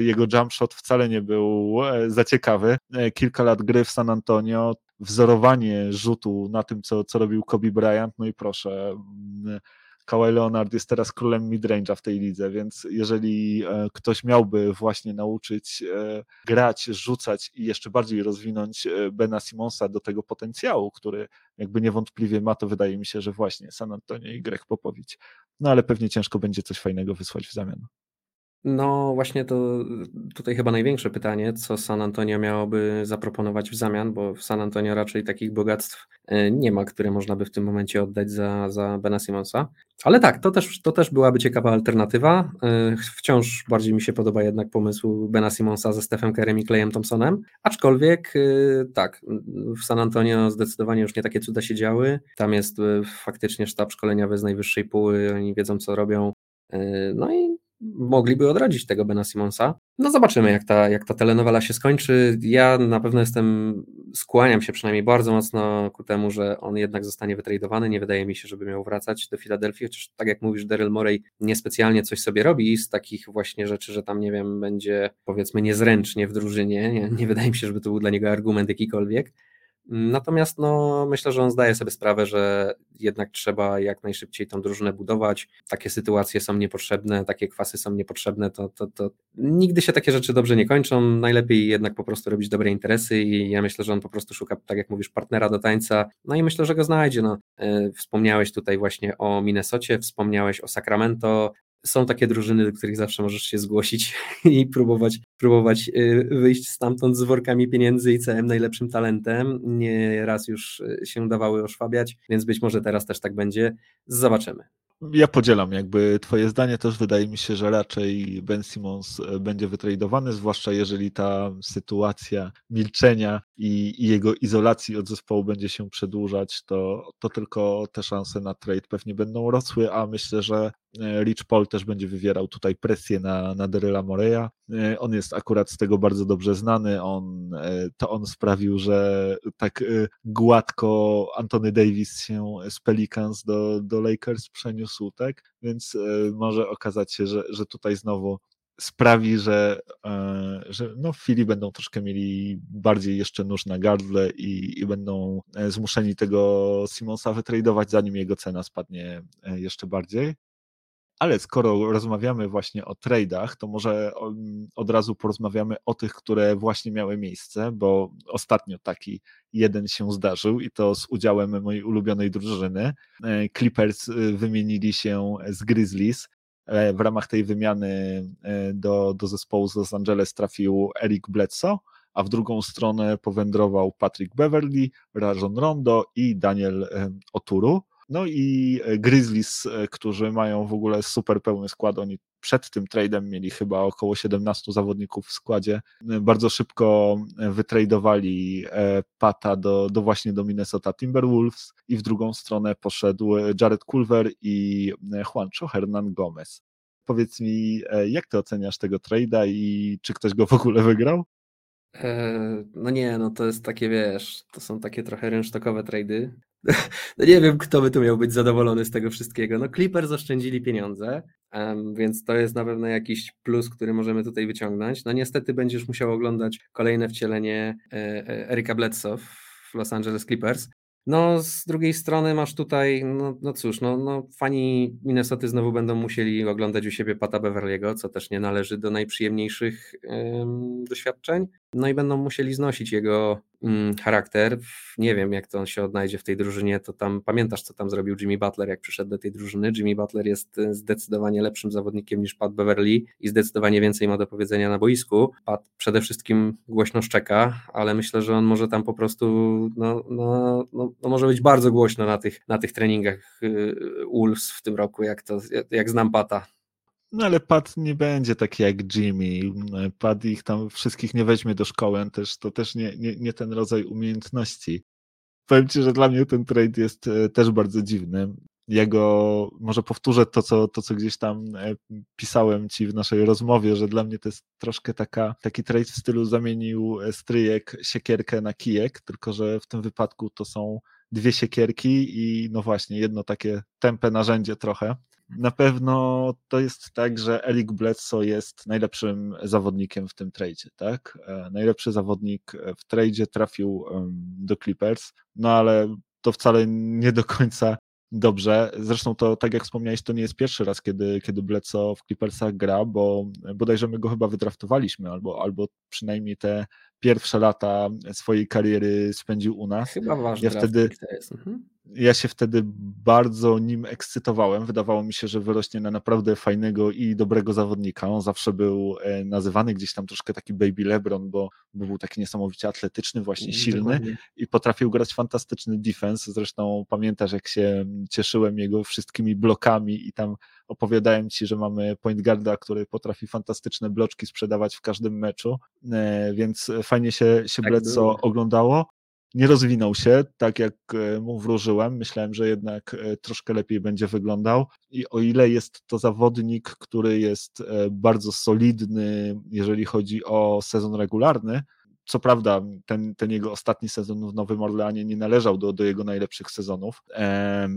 jego jump shot wcale nie był e, za ciekawy. E, kilka lat gry w San Antonio, wzorowanie rzutu na tym, co, co robił Kobe Bryant, no i proszę, mm, Kawhi Leonard jest teraz królem midrange'a w tej lidze, więc jeżeli ktoś miałby właśnie nauczyć grać, rzucać i jeszcze bardziej rozwinąć Bena Simonsa do tego potencjału, który jakby niewątpliwie ma, to wydaje mi się, że właśnie San Antonio i Greg Popowicz. No ale pewnie ciężko będzie coś fajnego wysłać w zamian. No właśnie to tutaj chyba największe pytanie, co San Antonio miałoby zaproponować w zamian, bo w San Antonio raczej takich bogactw e, nie ma, które można by w tym momencie oddać za, za Bena Simonsa. Ale tak, to też, to też byłaby ciekawa alternatywa. E, wciąż bardziej mi się podoba jednak pomysł Bena Simonsa ze Stephem Kerem i Clayem Thompsonem, aczkolwiek e, tak, w San Antonio zdecydowanie już nie takie cuda się działy. Tam jest faktycznie sztab szkoleniowy z najwyższej póły, oni wiedzą co robią. No i mogliby odrodzić tego Bena Simonsa. No zobaczymy, jak ta, jak ta telenowela się skończy. Ja na pewno jestem, skłaniam się przynajmniej bardzo mocno ku temu, że on jednak zostanie wytradowany. Nie wydaje mi się, żeby miał wracać do Filadelfii, chociaż tak jak mówisz, Daryl Morey niespecjalnie coś sobie robi z takich właśnie rzeczy, że tam, nie wiem, będzie powiedzmy niezręcznie w drużynie. Nie, nie wydaje mi się, żeby to był dla niego argument jakikolwiek. Natomiast no, myślę, że on zdaje sobie sprawę, że jednak trzeba jak najszybciej tą drużynę budować. Takie sytuacje są niepotrzebne, takie kwasy są niepotrzebne, to, to, to nigdy się takie rzeczy dobrze nie kończą. Najlepiej jednak po prostu robić dobre interesy i ja myślę, że on po prostu szuka, tak jak mówisz, partnera do tańca. No i myślę, że go znajdzie. No, e, wspomniałeś tutaj właśnie o Minnesocie, wspomniałeś o Sacramento, są takie drużyny, do których zawsze możesz się zgłosić *laughs* i próbować, próbować y, wyjść stamtąd z workami pieniędzy i całym najlepszym talentem. Nie raz już y, się udawały oszwabiać, więc być może teraz też tak będzie. Zobaczymy. Ja podzielam jakby twoje zdanie, też wydaje mi się, że raczej Ben Simmons e, będzie wytradowany, zwłaszcza jeżeli ta sytuacja milczenia i, i, jego izolacji od zespołu będzie się przedłużać, to, to tylko te szanse na trade pewnie będą rosły, a myślę, że e, Rich Paul też będzie wywierał tutaj presję na, na Deryla Moreya. E, on jest akurat z tego bardzo dobrze znany, on, to on sprawił, że tak gładko Anthony Davis się z Pelicans do, do Lakers przeniósł tak? Więc e, może okazać się, że, że tutaj znowu sprawi, że, e, że no Fili będą troszkę mieli bardziej jeszcze nóż na gardle i, i będą e, zmuszeni tego Simonsa wytradować, zanim jego cena spadnie jeszcze bardziej. Ale skoro rozmawiamy właśnie o tradeach, to może od razu porozmawiamy o tych, które właśnie miały miejsce, bo ostatnio taki jeden się zdarzył i to z udziałem mojej ulubionej drużyny. E, Clippers e, wymienili się z Grizzlies. E, w ramach tej wymiany do, do zespołu z Los Angeles trafił Eric Bledsoe, a w drugą stronę powędrował Patrick Beverly, Rajon Rondo i Daniel Oturu. No i e, Grizzlies, e, którzy mają w ogóle super pełny skład, oni przed tym tradem mieli chyba około 17 zawodników w składzie. E, bardzo szybko wytradowali Pata do, do właśnie do Minnesota Timberwolves i w drugą stronę poszedł Jared Culver i Juancho Hernan Gomez. Powiedz mi, jak ty oceniasz tego trada i czy ktoś go w ogóle wygrał? No nie, no to jest takie, wiesz, to są takie trochę rynsztokowe trady. *laughs* No nie wiem, kto by tu miał być zadowolony z tego wszystkiego. No Clippers oszczędzili pieniądze, um, więc to jest na pewno jakiś plus, który możemy tutaj wyciągnąć. No niestety będziesz musiał oglądać kolejne wcielenie e, e, Erika Bledsoe w Los Angeles Clippers, no, z drugiej strony masz tutaj, no, no cóż, no, no, fani Minnesoty znowu będą musieli oglądać u siebie Pata Beverly'ego, co też nie należy do najprzyjemniejszych doświadczeń. No i będą musieli znosić jego charakter. Nie wiem, jak to on się odnajdzie w tej drużynie, to tam pamiętasz, co tam zrobił Jimmy Butler, jak przyszedł do tej drużyny. Jimmy Butler jest y, zdecydowanie lepszym zawodnikiem niż Pat Beverly i zdecydowanie więcej ma do powiedzenia na boisku. Pat przede wszystkim głośno szczeka, ale myślę, że on może tam po prostu, no, no, no no może być bardzo głośno na tych, na tych treningach y, Wolves w tym roku, jak, to, jak znam Pata. No ale Pat nie będzie taki jak Jimmy. Pat ich tam wszystkich nie weźmie do szkoły, też, to też nie, nie, nie ten rodzaj umiejętności. Powiem Ci, że dla mnie ten trade jest e, też bardzo dziwny. Jego, może powtórzę to co, to, co gdzieś tam e, pisałem Ci w naszej rozmowie, że dla mnie to jest troszkę taka, taki trade w stylu zamienił e, stryjek siekierkę na kijek, tylko że w tym wypadku to są dwie siekierki i no właśnie, jedno takie tępe narzędzie trochę. Na pewno to jest tak, że Eric Bledsoe jest najlepszym zawodnikiem w tym tradzie, tak? E, najlepszy zawodnik w tradzie trafił do Clippers, no ale to wcale nie do końca dobrze. Zresztą to, tak jak wspomniałeś, to nie jest pierwszy raz, kiedy, kiedy Bledsoe w Clippersach gra, bo bodajże my go chyba wydraftowaliśmy, albo, albo przynajmniej te pierwsze lata swojej kariery spędził u nas. Chyba ważne. Ja wtedy, mhm ja się wtedy bardzo nim ekscytowałem. Wydawało mi się, że wyrośnie na naprawdę fajnego i dobrego zawodnika. On zawsze był e, nazywany gdzieś tam troszkę taki baby LeBron, bo, bo był taki niesamowicie atletyczny, właśnie mm, silny Dokładnie. i potrafił grać fantastyczny defense. Zresztą pamiętasz, jak się cieszyłem jego wszystkimi blokami i tam opowiadałem ci, że mamy point guarda, który potrafi fantastyczne bloczki sprzedawać w każdym meczu, e, więc fajnie się, się tak Bledsoe oglądało nie rozwinął się tak, jak e, mu wróżyłem. Myślałem, że jednak e, troszkę lepiej będzie wyglądał. I o ile jest to zawodnik, który jest bardzo solidny, jeżeli chodzi o sezon regularny, co prawda ten, ten jego ostatni sezon w Nowym Orleanie nie należał do, do jego najlepszych sezonów.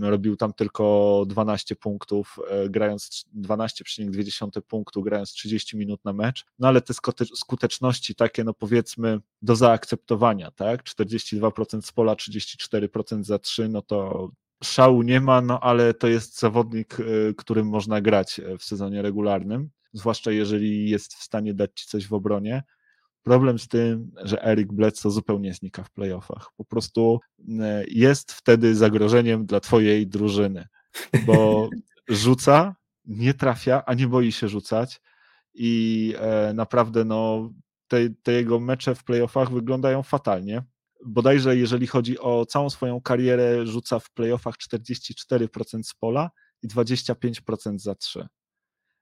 robił tam tylko 12 punktów, e, grając 12,2 punktu, grając 30 minut na mecz, no ale te skuteczności takie, no powiedzmy, do zaakceptowania, tak? 42% z pola, 34% za 3, no to szału nie ma, no ale to jest zawodnik, e, którym można grać e, w sezonie regularnym, zwłaszcza jeżeli jest w stanie dać ci coś w obronie. Problem z tym, że Eric Bledsoe zupełnie znika w playoffach. Po prostu e, jest wtedy zagrożeniem dla twojej drużyny, bo *laughs* rzuca, nie trafia, a nie boi się rzucać i naprawdę no, te, te jego mecze w playoffach wyglądają fatalnie bodajże jeżeli chodzi o całą swoją karierę, rzuca w playoffach 44% z pola i 25% za 3.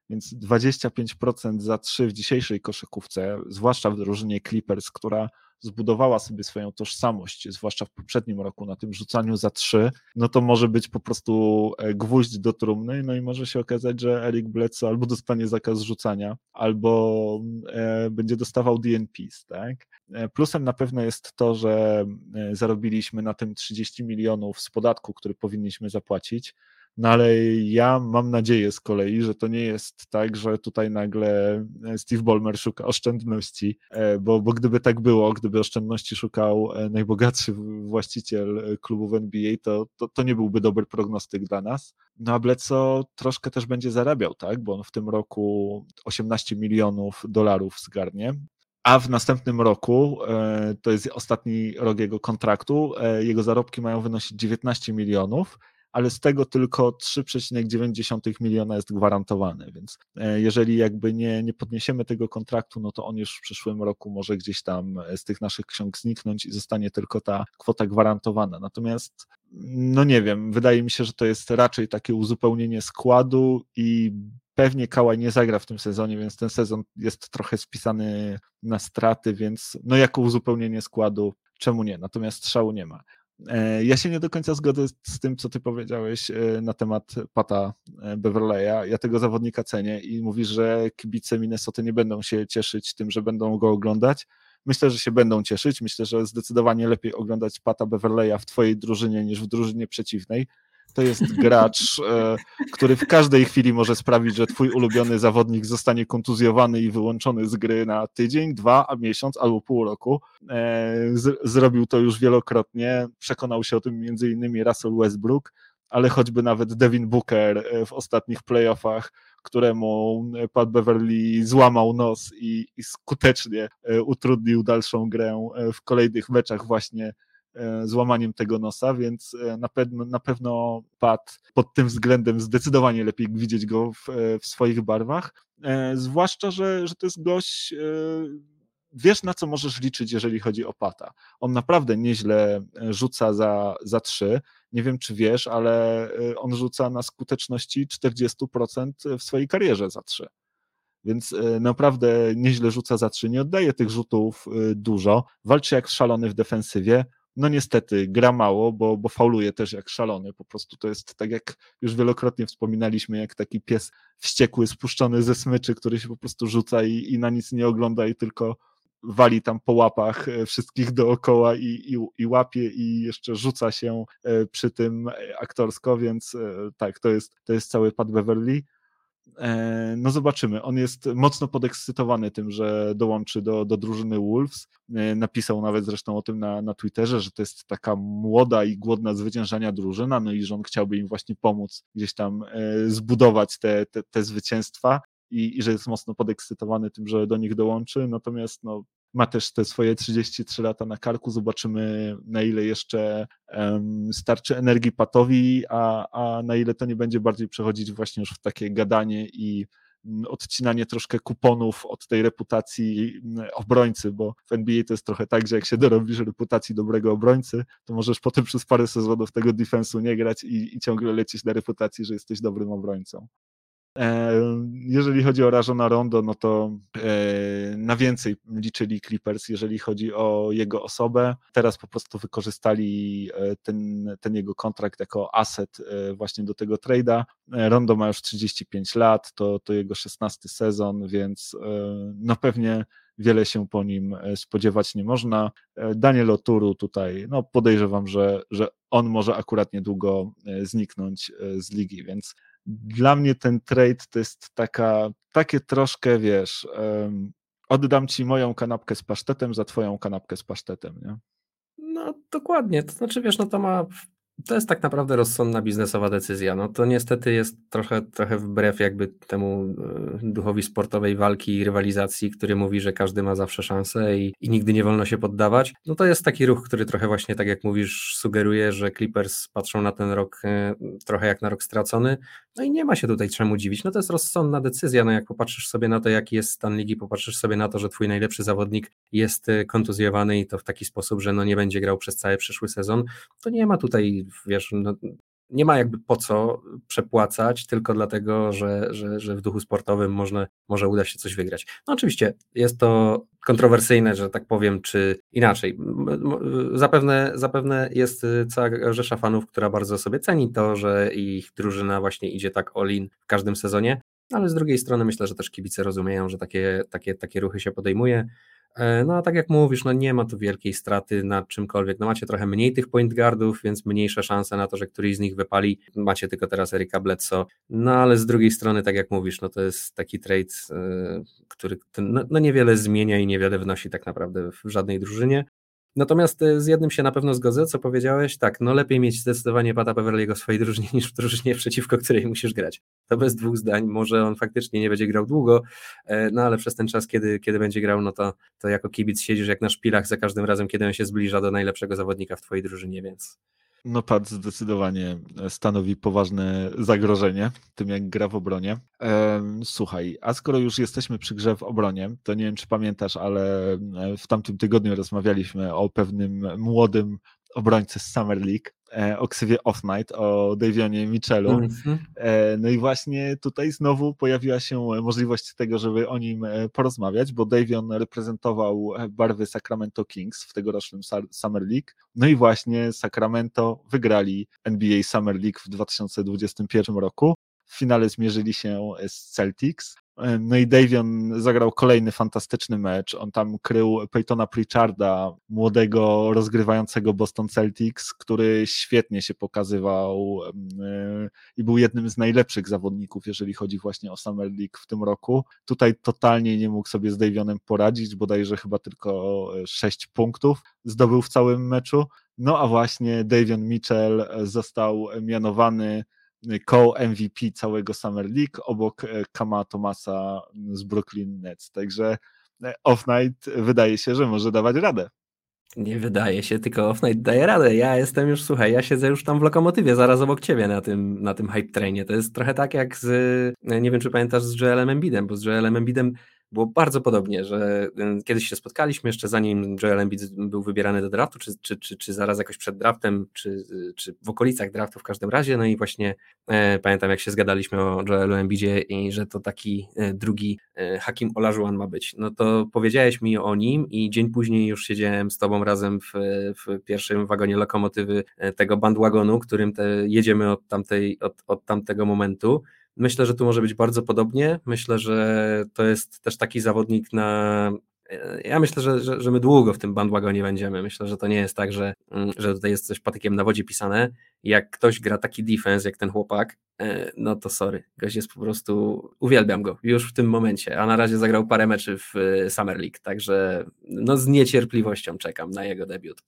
Więc 25% za 3 w dzisiejszej koszykówce, zwłaszcza w drużynie Clippers, która zbudowała sobie swoją tożsamość, zwłaszcza w poprzednim roku na tym rzucaniu za 3, no to może być po prostu e, gwóźdź do trumny, no i może się okazać, że Eric Bledsoe albo dostanie zakaz rzucania, albo e, będzie dostawał DNPs, tak? E, plusem na pewno jest to, że zarobiliśmy na tym 30 milionów z podatku, który powinniśmy zapłacić, no ale ja mam nadzieję z kolei, że to nie jest tak, że tutaj nagle e, Steve Ballmer szuka oszczędności, e, bo, bo gdyby tak było, gdyby oszczędności szukał e, najbogatszy właściciel klubów NBA, to, to, to nie byłby dobry prognostyk dla nas. No a Bledsoe troszkę też będzie zarabiał, tak, bo on w tym roku 18 milionów dolarów zgarnie, a w następnym roku, to jest ostatni rok jego kontraktu, jego zarobki mają wynosić 19 milionów, ale z tego tylko 3,9 miliona jest gwarantowane, więc e, jeżeli jakby nie, nie podniesiemy tego kontraktu, no to on już w przyszłym roku może gdzieś tam e, z tych naszych ksiąg zniknąć i zostanie tylko ta kwota gwarantowana. Natomiast no nie wiem, wydaje mi się, że to jest raczej takie uzupełnienie składu i pewnie Kałaj nie zagra w tym sezonie, więc ten sezon jest trochę spisany na straty, więc no jako uzupełnienie składu, czemu nie? Natomiast strzału nie ma. E, ja się nie do końca zgodzę z tym, co ty powiedziałeś e, na temat Pata e, Beverleya. Ja tego zawodnika cenię i mówisz, że kibice Minnesota nie będą się cieszyć tym, że będą go oglądać. Myślę, że się będą cieszyć. Myślę, że zdecydowanie lepiej oglądać Pata Beverleya w twojej drużynie niż w drużynie przeciwnej to jest gracz, e, który w każdej chwili może sprawić, że twój ulubiony zawodnik zostanie kontuzjowany i wyłączony z gry na tydzień, dwa, a miesiąc albo pół roku. E, zrobił to już wielokrotnie. Przekonał się o tym innymi Russell Westbrook, ale choćby nawet Devin Booker e, w ostatnich playoffach, któremu Pat Beverly złamał nos i, i skutecznie utrudnił dalszą grę w kolejnych meczach właśnie złamaniem tego nosa, więc e, na pewno, na pewno Pat pod tym względem zdecydowanie lepiej widzieć go w, e, w swoich barwach. Zwłaszcza, że, że to jest gość, wiesz na co możesz liczyć, jeżeli chodzi o Pata. On naprawdę nieźle rzuca za, za trzy. Nie wiem, czy wiesz, ale on rzuca na skuteczności 40% w swojej karierze za trzy więc naprawdę nieźle rzuca za trzy, nie oddaje tych rzutów dużo, walczy jak szalony w defensywie, no niestety gra mało, bo, bo fauluje też jak szalony. Po prostu to jest tak jak już wielokrotnie wspominaliśmy, jak taki pies wściekły, spuszczony ze smyczy, który się po prostu rzuca i, i na nic nie ogląda i tylko wali tam po łapach e, wszystkich dookoła i, i, i łapie i jeszcze rzuca się e, przy tym e, aktorsko, więc tak, to jest, to jest cały Pat Beverly. E, no zobaczymy. On jest mocno podekscytowany tym, że dołączy do, do drużyny Wolves. E, napisał nawet zresztą o tym na, na Twitterze, że to jest taka młoda i głodna zwyciężania drużyna, no i że on chciałby im właśnie pomóc gdzieś tam e, zbudować te, te, te zwycięstwa. I, i, że jest mocno podekscytowany tym, że do nich dołączy. Natomiast no, ma też te swoje 33 lata na karku. Zobaczymy, na ile jeszcze starczy energii Patowi, a, a na ile to nie będzie bardziej przechodzić właśnie już w takie gadanie i mm, odcinanie troszkę kuponów od tej reputacji mm, obrońcy, bo w NBA to jest trochę tak, że jak się dorobisz reputacji dobrego obrońcy, to możesz potem przez parę sezonów tego defensu nie grać i, i ciągle lecieć na reputacji, że jesteś dobrym obrońcą. E, jeżeli chodzi o Rajona Rondo, no to e, na więcej liczyli Clippers, jeżeli chodzi o jego osobę. Teraz po prostu wykorzystali e, ten, ten jego kontrakt jako asset właśnie do tego trade'a. Rondo ma już 35 lat, to, to jego 16 sezon, więc no pewnie wiele się po nim spodziewać nie można. Daniel Oturu tutaj, no podejrzewam, że, że on może akurat niedługo zniknąć z ligi, więc dla mnie ten trade to jest taka, takie troszkę, wiesz, um, oddam ci moją kanapkę z pasztetem za twoją kanapkę z pasztetem, nie? No dokładnie, to znaczy wiesz, no to ma to jest tak naprawdę rozsądna biznesowa decyzja. No to niestety jest trochę, trochę wbrew jakby temu e, duchowi sportowej walki i rywalizacji, który mówi, że każdy ma zawsze szansę i, i nigdy nie wolno się poddawać. No to jest taki ruch, który trochę właśnie, tak jak mówisz, sugeruje, że Clippers patrzą na ten rok e, trochę jak na rok stracony. No i nie ma się tutaj czemu dziwić. No to jest rozsądna decyzja. No jak popatrzysz sobie na to, jaki jest stan ligi, popatrzysz sobie na to, że twój najlepszy zawodnik jest e, kontuzjowany i to w taki sposób, że no nie będzie grał przez cały przyszły sezon, to nie ma tutaj wiesz, no, nie ma jakby po co przepłacać, tylko dlatego, że, że, że w duchu sportowym można, może uda się coś wygrać. No oczywiście jest to kontrowersyjne, że tak powiem, czy inaczej. Zapewne, zapewne jest cała rzesza fanów, która bardzo sobie ceni to, że ich drużyna właśnie idzie tak all-in w każdym sezonie, ale z drugiej strony myślę, że też kibice rozumieją, że takie, takie, takie ruchy się podejmuje. E, no a tak jak mówisz, no nie ma tu wielkiej straty na czymkolwiek. No macie trochę mniej tych point guardów, więc mniejsze szanse na to, że któryś z nich wypali. Macie tylko teraz Erika Bledsoe. No ale z drugiej strony, tak jak mówisz, no to jest taki trade, e, który no, no niewiele zmienia i niewiele wnosi tak naprawdę w żadnej drużynie. Natomiast e, z jednym się na pewno zgodzę, co powiedziałeś, tak, no lepiej mieć zdecydowanie Pata Beverly'ego w swojej drużynie *laughs* niż w drużynie przeciwko której musisz grać. To bez dwóch zdań, może on faktycznie nie będzie grał długo, e, no ale przez ten czas, kiedy, kiedy będzie grał, no to, to jako kibic siedzisz jak na szpilach za każdym razem, kiedy on się zbliża do najlepszego zawodnika w twojej drużynie, więc no Pat zdecydowanie stanowi poważne zagrożenie tym, jak gra w obronie. Słuchaj, a skoro już jesteśmy przy grze w obronie, to nie wiem, czy pamiętasz, ale w tamtym tygodniu rozmawialiśmy o pewnym młodym obrońcy z Summer League, e, o ksywie Off Night, o Davionie Mitchellu. Mm -hmm. No i właśnie tutaj znowu pojawiła się możliwość tego, żeby o nim e, porozmawiać, bo Davion reprezentował barwy Sacramento Kings w tegorocznym Summer League. No i właśnie Sacramento wygrali NBA Summer League w 2021 roku. W finale zmierzyli się z Celtics. No i Davion zagrał kolejny fantastyczny mecz. On tam krył Peytona Pritcharda, młodego, rozgrywającego Boston Celtics, który świetnie się pokazywał e, i był jednym z najlepszych zawodników, jeżeli chodzi właśnie o Summer League w tym roku. Tutaj totalnie nie mógł sobie z Davionem poradzić, bodajże chyba tylko 6 punktów zdobył w całym meczu. No a właśnie Davion Mitchell został mianowany co-MVP całego Summer League obok e, Kama Thomasa z Brooklyn Nets. Także e, Off-Night wydaje się, że może dawać radę. Nie wydaje się, tylko Off-Night daje radę. Ja jestem już, słuchaj, ja siedzę już tam w lokomotywie, zaraz obok ciebie na tym, na tym hype trainie. To jest trochę tak jak z, e, nie wiem czy pamiętasz, z Joelem Embidem, bo z Joelem Embidem było bardzo podobnie, że kiedyś się spotkaliśmy jeszcze zanim Joel Embiid był wybierany do draftu, czy, czy, czy, czy zaraz jakoś przed draftem, czy, czy w okolicach draftu w każdym razie, no i właśnie e, pamiętam jak się zgadaliśmy o Joelu Embidzie i że to taki e, drugi e, Hakim Olajuwon ma być, no to powiedziałeś mi o nim i dzień później już siedziałem z tobą razem w, w pierwszym wagonie lokomotywy e, tego bandwagonu, którym te, jedziemy od, tamtej, od, od tamtego momentu Myślę, że tu może być bardzo podobnie. Myślę, że to jest też taki zawodnik na. Ja myślę, że, że, że my długo w tym bandwagonie będziemy. Myślę, że to nie jest tak, że, mm, że tutaj jest coś patykiem na wodzie pisane. Jak ktoś gra taki defense jak ten chłopak, e, no to sorry. Gość jest po prostu. Uwielbiam go już w tym momencie. A na razie zagrał parę meczy w e, Summer League, także no z niecierpliwością czekam na jego debiut.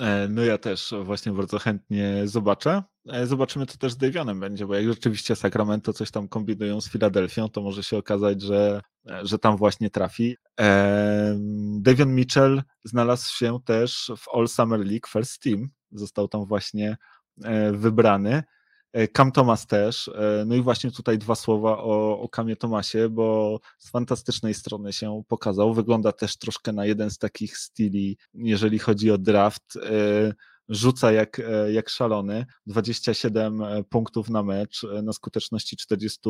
E, no ja też właśnie bardzo chętnie zobaczę. E, zobaczymy, co też z Davionem będzie, bo jak rzeczywiście Sacramento coś tam kombinują z Filadelfią, to może się okazać, że, e, że tam właśnie trafi. Davion Mitchell znalazł się też w All Summer League First Team. Został tam właśnie wybrany. E, Cam Thomas też. E, no i właśnie tutaj dwa słowa o, o Kamie Tomasie, bo z fantastycznej strony się pokazał. Wygląda też troszkę na jeden z takich styli, jeżeli chodzi o draft. E, rzuca jak, jak szalony, 27 punktów na mecz, na skuteczności 40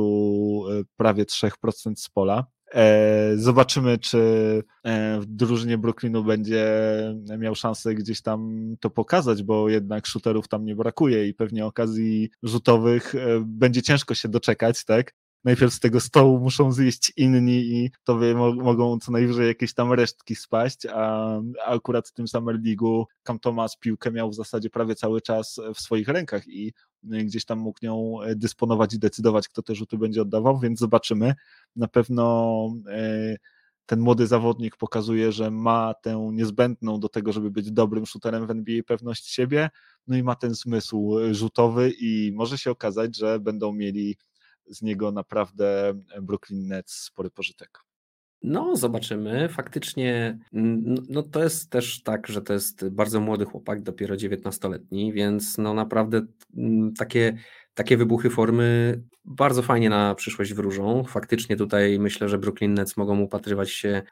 prawie 3% z pola. E, zobaczymy, czy e, w drużynie Brooklynu będzie miał szansę gdzieś tam to pokazać, bo jednak shooterów tam nie brakuje i pewnie okazji rzutowych e, będzie ciężko się doczekać, tak? Najpierw z tego stołu muszą zjeść inni i to mo mogą co najwyżej jakieś tam resztki spaść, a, akurat w tym Summer League'u Cam Thomas piłkę miał w zasadzie prawie cały czas w swoich rękach i gdzieś tam mógł nią dysponować i decydować, kto te rzuty będzie oddawał, więc zobaczymy. Na pewno e, ten młody zawodnik pokazuje, że ma tę niezbędną do tego, żeby być dobrym shooterem w NBA pewność siebie, no i ma ten zmysł rzutowy i może się okazać, że będą mieli z niego naprawdę Brooklyn Nets spory pożytek. No, zobaczymy. Faktycznie, no to jest też tak, że to jest bardzo młody chłopak, dopiero 19-letni, więc no naprawdę takie, takie wybuchy formy bardzo fajnie na przyszłość wróżą. Faktycznie tutaj myślę, że Brooklyn Nets mogą upatrywać się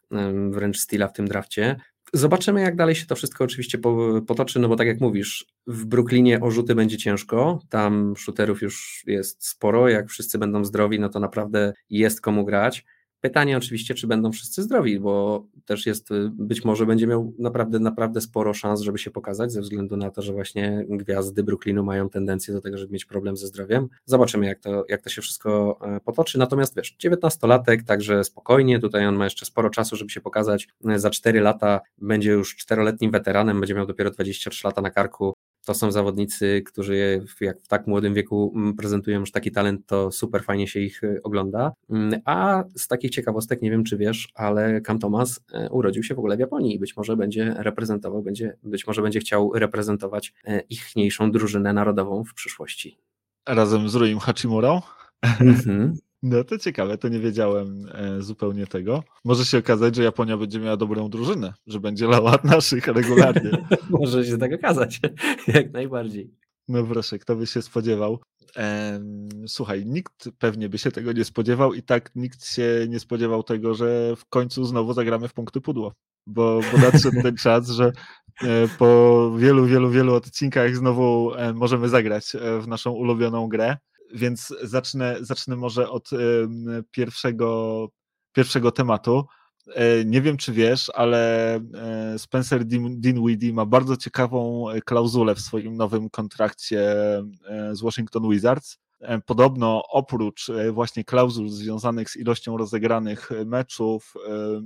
wręcz styla w tym drafcie. Zobaczymy, jak dalej się to wszystko oczywiście potoczy, no bo tak jak mówisz, w Brooklynie o rzuty będzie ciężko, tam shooterów już jest sporo, jak wszyscy będą zdrowi, no to naprawdę jest komu grać. Pytanie oczywiście, czy będą wszyscy zdrowi, bo też jest, być może będzie miał naprawdę, naprawdę sporo szans, żeby się pokazać, ze względu na to, że właśnie gwiazdy Brooklynu mają tendencję do tego, żeby mieć problem ze zdrowiem. Zobaczymy, jak to, jak to się wszystko e, potoczy. Natomiast wiesz, 19-latek, także spokojnie, tutaj on ma jeszcze sporo czasu, żeby się pokazać. Za 4 lata będzie już czteroletnim weteranem, będzie miał dopiero 23 lata na karku to są zawodnicy, którzy jak w tak młodym wieku mm, prezentują już taki talent, to super fajnie się ich y, ogląda. Mm, a z takich ciekawostek, nie wiem czy wiesz, ale Cam Thomas y, urodził się w ogóle w Japonii i być może będzie reprezentował, będzie, być może będzie chciał reprezentować y, ichniejszą drużynę narodową w przyszłości. Razem z Ruim Hachimurą? Mhm. No to ciekawe, to nie wiedziałem e, zupełnie tego. Może się okazać, że Japonia będzie miała dobrą drużynę, że będzie lała *laughs* naszych regularnie. *laughs* Może się tak okazać, *laughs* jak najbardziej. No proszę, kto by się spodziewał. Słuchaj, nikt pewnie by się tego nie spodziewał i tak nikt się nie spodziewał tego, że w końcu znowu zagramy w punkty pudło, bo, bo nadszedł ten czas, że e, po wielu, wielu, wielu odcinkach znowu e, możemy zagrać w naszą ulubioną grę. Więc zacznę, zacznę może od pierwszego, pierwszego tematu. E, nie wiem, czy wiesz, ale e, Spencer Dinwiddie ma bardzo ciekawą e, klauzulę w swoim nowym kontrakcie z Washington Wizards. Podobno oprócz właśnie klauzul związanych z ilością rozegranych meczów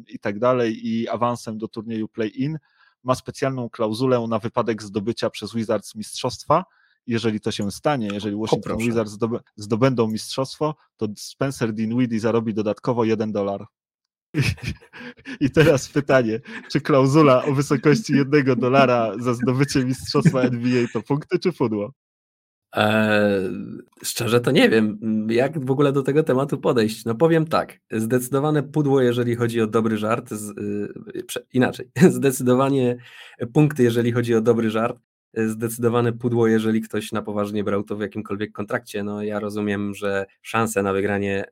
i tak dalej i awansem do turnieju play-in, ma specjalną klauzulę na wypadek zdobycia przez Wizards mistrzostwa, jeżeli to się stanie, jeżeli Washington Wizards zdobędą mistrzostwo, to Spencer Dinwiddie zarobi dodatkowo 1 dolar. *laughs* I teraz pytanie, czy klauzula o wysokości jednego dolara za zdobycie mistrzostwa NBA to punkty czy pudło? Eee, szczerze to nie wiem, jak w ogóle do tego tematu podejść. No powiem tak, zdecydowane pudło, jeżeli chodzi o dobry żart, z, yy, inaczej, *laughs* zdecydowanie punkty, jeżeli chodzi o dobry żart, zdecydowane pudło, jeżeli ktoś na poważnie brał to w jakimkolwiek kontrakcie. No ja rozumiem, że szanse na wygranie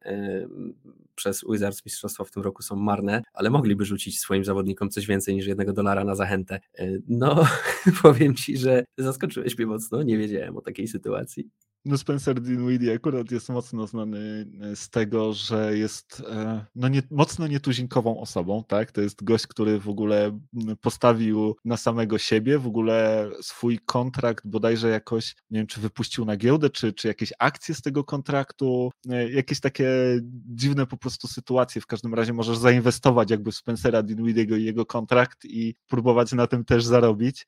przez Wizards Mistrzostwa w tym roku są marne, ale mogliby rzucić swoim zawodnikom coś więcej niż jednego dolara na zachętę. E, no, *laughs* powiem Ci, że zaskoczyłeś mnie mocno, nie wiedziałem o takiej sytuacji. No Spencer Dinwiddie akurat jest mocno znany e, z tego, że jest e, no nie, mocno nietuzinkową osobą, tak? To jest gość, który w ogóle postawił na samego siebie, w ogóle swój kontrakt bodajże jakoś, nie wiem, czy wypuścił na giełdę, czy, czy jakieś akcje z tego kontraktu, e, jakieś takie dziwne po prostu sytuacje. W każdym razie możesz zainwestować jakby w Spencera Dinwiddiego i jego kontrakt i próbować na tym też zarobić,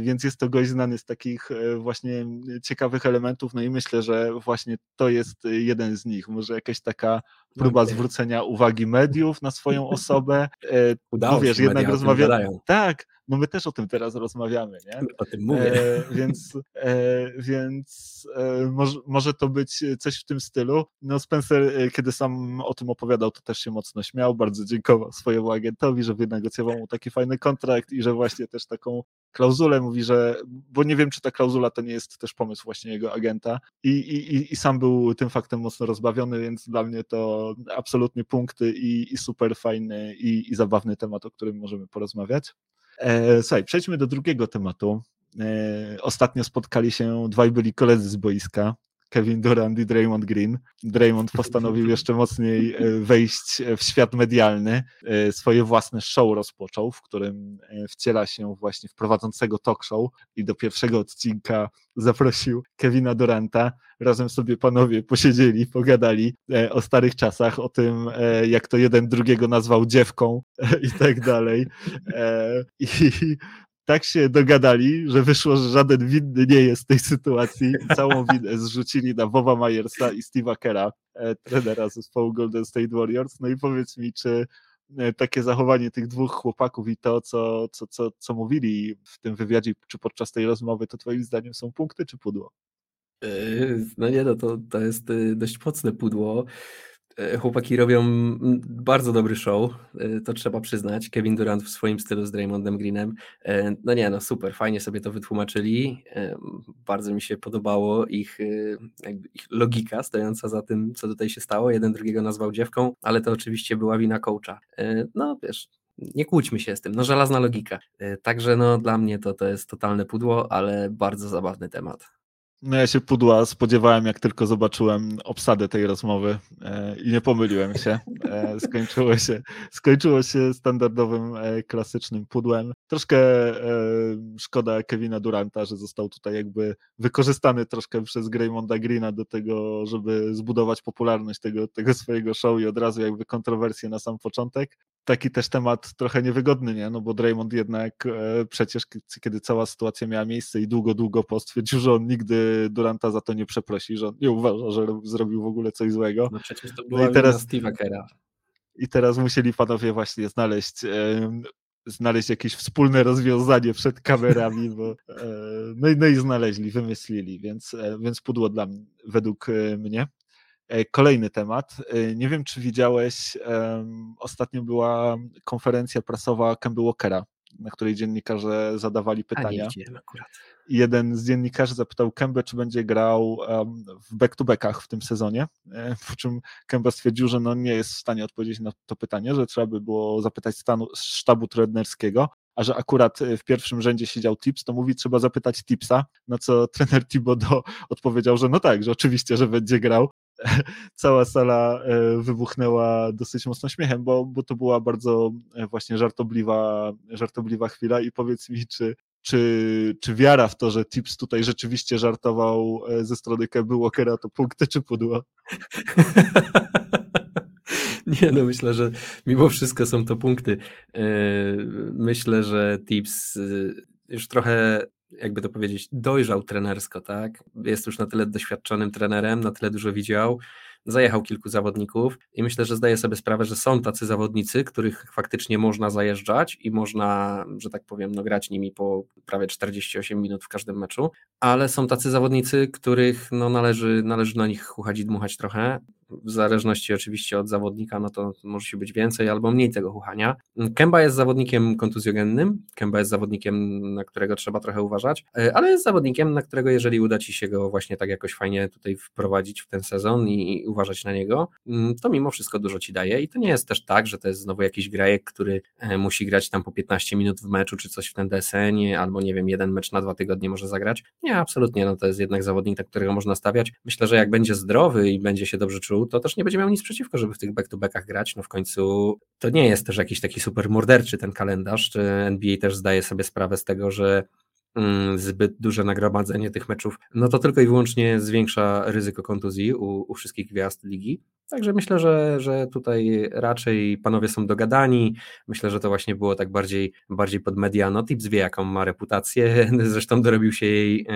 więc jest to gość znany z takich właśnie ciekawych elementów, no i myślę, że właśnie to jest y, jeden z nich. Może jakaś taka próba zwrócenia uwagi mediów na swoją *laughs* osobę. E, Udało no wiesz, jednak rozmawiamy. Tak, no my też o tym teraz rozmawiamy, nie? O tym mówię. E, więc e, więc e, może, może to być coś w tym stylu. No Spencer, e, kiedy sam o tym opowiadał, to też się mocno śmiał, bardzo dziękował swojemu agentowi, że wynegocjował mu taki fajny kontrakt i że właśnie też taką klauzulę mówi, że, bo nie wiem, czy ta klauzula to nie jest też pomysł właśnie jego agenta i, i, i sam był tym faktem mocno rozbawiony, więc dla mnie to absolutnie punkty i, i super fajny i, i zabawny temat, o którym możemy porozmawiać. E, słuchaj, przejdźmy do drugiego tematu. E, ostatnio spotkali się dwaj byli koledzy z boiska, Kevin Durant i Draymond Green. Draymond postanowił jeszcze mocniej e, wejść w świat medialny. E, swoje własne show rozpoczął, w którym e, wciela się właśnie w prowadzącego talk show i do pierwszego odcinka zaprosił Kevina Duranta. Razem sobie panowie posiedzieli, pogadali o starych czasach, o tym, jak to jeden drugiego nazwał dziewką i tak dalej. I tak się dogadali, że wyszło, że żaden winny nie jest tej sytuacji całą winę zrzucili na Boba Myersa i Steve'a Kera, e, trenera zespołu Golden State Warriors. No i powiedz mi, czy e, takie zachowanie tych dwóch chłopaków i to, co, co, co, co mówili w tym wywiadzie, czy podczas tej rozmowy, to twoim zdaniem są punkty czy pudło? E, no nie, no to, to jest dość mocne pudło. E, chłopaki robią bardzo dobry show, e, to trzeba przyznać. Kevin Durant w swoim stylu z Draymondem Greenem. E, no nie, no super, fajnie sobie to wytłumaczyli. Bardzo mi się podobało ich, ich logika stojąca za tym, co tutaj się stało. Jeden drugiego nazwał dziewką, ale to oczywiście była wina coacha. No wiesz, nie kłóćmy się z tym, no żelazna logika. Także no dla mnie to, to jest totalne pudło, ale bardzo zabawny temat. No ja się pudła spodziewałem, jak tylko zobaczyłem obsadę tej rozmowy e, i nie pomyliłem się. E, skończyło się. Skończyło się standardowym, e, klasycznym pudłem. Troszkę e, szkoda Kevina Duranta, że został tutaj jakby wykorzystany troszkę przez Graymonda Greena do tego, żeby zbudować popularność tego, tego swojego show i od razu jakby kontrowersję na sam początek taki też temat trochę niewygodny, nie? No bo Draymond jednak e, przecież, kiedy cała sytuacja miała miejsce i długo, długo po stwierdził, że on nigdy Duranta za to nie przeprosi, że on nie uważa, że zrobił w ogóle coś złego. No przecież to była no i teraz, Steve'a Kera. I teraz musieli panowie właśnie znaleźć e, znaleźć jakieś wspólne rozwiązanie przed kamerami, bo, e, no, i, no i znaleźli, wymyślili, więc, e, więc pudło dla mnie, według e, mnie. E, kolejny temat. E, nie wiem, czy widziałeś, ostatnio była konferencja prasowa Campbell Walkera, na której dziennikarze zadawali pytania. I jeden z dziennikarzy zapytał Kemba, czy będzie grał w back-to-backach w tym sezonie, e, po czym Kemba stwierdził, że no nie jest w stanie odpowiedzieć na to pytanie, że trzeba by było zapytać stanu, sztabu trenerskiego, a że akurat w pierwszym rzędzie siedział Tips, to mówi, trzeba zapytać Tipsa, na co trener Thibodeau odpowiedział, że no tak, że oczywiście, że będzie grał, *laughs* cała sala e, wybuchnęła dosyć mocno śmiechem, bo, bo to była bardzo e, właśnie żartobliwa, żartobliwa chwila i powiedz mi, czy, czy, czy wiara w to, że Tips tutaj rzeczywiście żartował e, ze strony Keby Walkera, to punkty czy pudło? *laughs* Nie, no myślę, że mimo wszystko są to punkty. Myślę, że Tips już trochę jakby to powiedzieć, dojrzał trenersko, tak? Jest już na tyle doświadczonym trenerem, na tyle dużo widział, zajechał kilku zawodników i myślę, że zdaje sobie sprawę, że są tacy zawodnicy, których faktycznie można zajeżdżać i można, że tak powiem, no, grać nimi po prawie 48 minut w każdym meczu, ale są tacy zawodnicy, których no, należy, należy na nich chuchać i dmuchać trochę w zależności oczywiście od zawodnika, no to może się być więcej albo mniej tego chuchania. Kemba jest zawodnikiem kontuzjogennym, Kemba jest zawodnikiem, na którego trzeba trochę uważać, e, ale jest zawodnikiem, na którego jeżeli uda Ci się go właśnie tak jakoś fajnie tutaj wprowadzić w ten sezon i uważać na niego, mm, to mimo wszystko dużo Ci daje i to nie jest też tak, że to jest znowu jakiś grajek, który e, musi grać tam po 15 minut w meczu czy coś w ten desenie, albo nie wiem, jeden mecz na dwa tygodnie może zagrać. Nie, absolutnie, no to jest jednak zawodnik, na którego można stawiać. Myślę, że jak będzie zdrowy i będzie się dobrze czuł, to też nie będzie miał nic przeciwko, żeby w tych back-to-backach grać. No w końcu to nie jest też jakiś taki super morderczy ten kalendarz, NBA też zdaje sobie sprawę z tego, że mm, zbyt duże nagromadzenie tych meczów, no to tylko i wyłącznie zwiększa ryzyko kontuzji u, u wszystkich gwiazd ligi. Także myślę, że, że tutaj raczej panowie są dogadani. Myślę, że to właśnie było tak bardziej, bardziej pod mediano. Tips wie, jaką ma reputację. *laughs* Zresztą dorobił się jej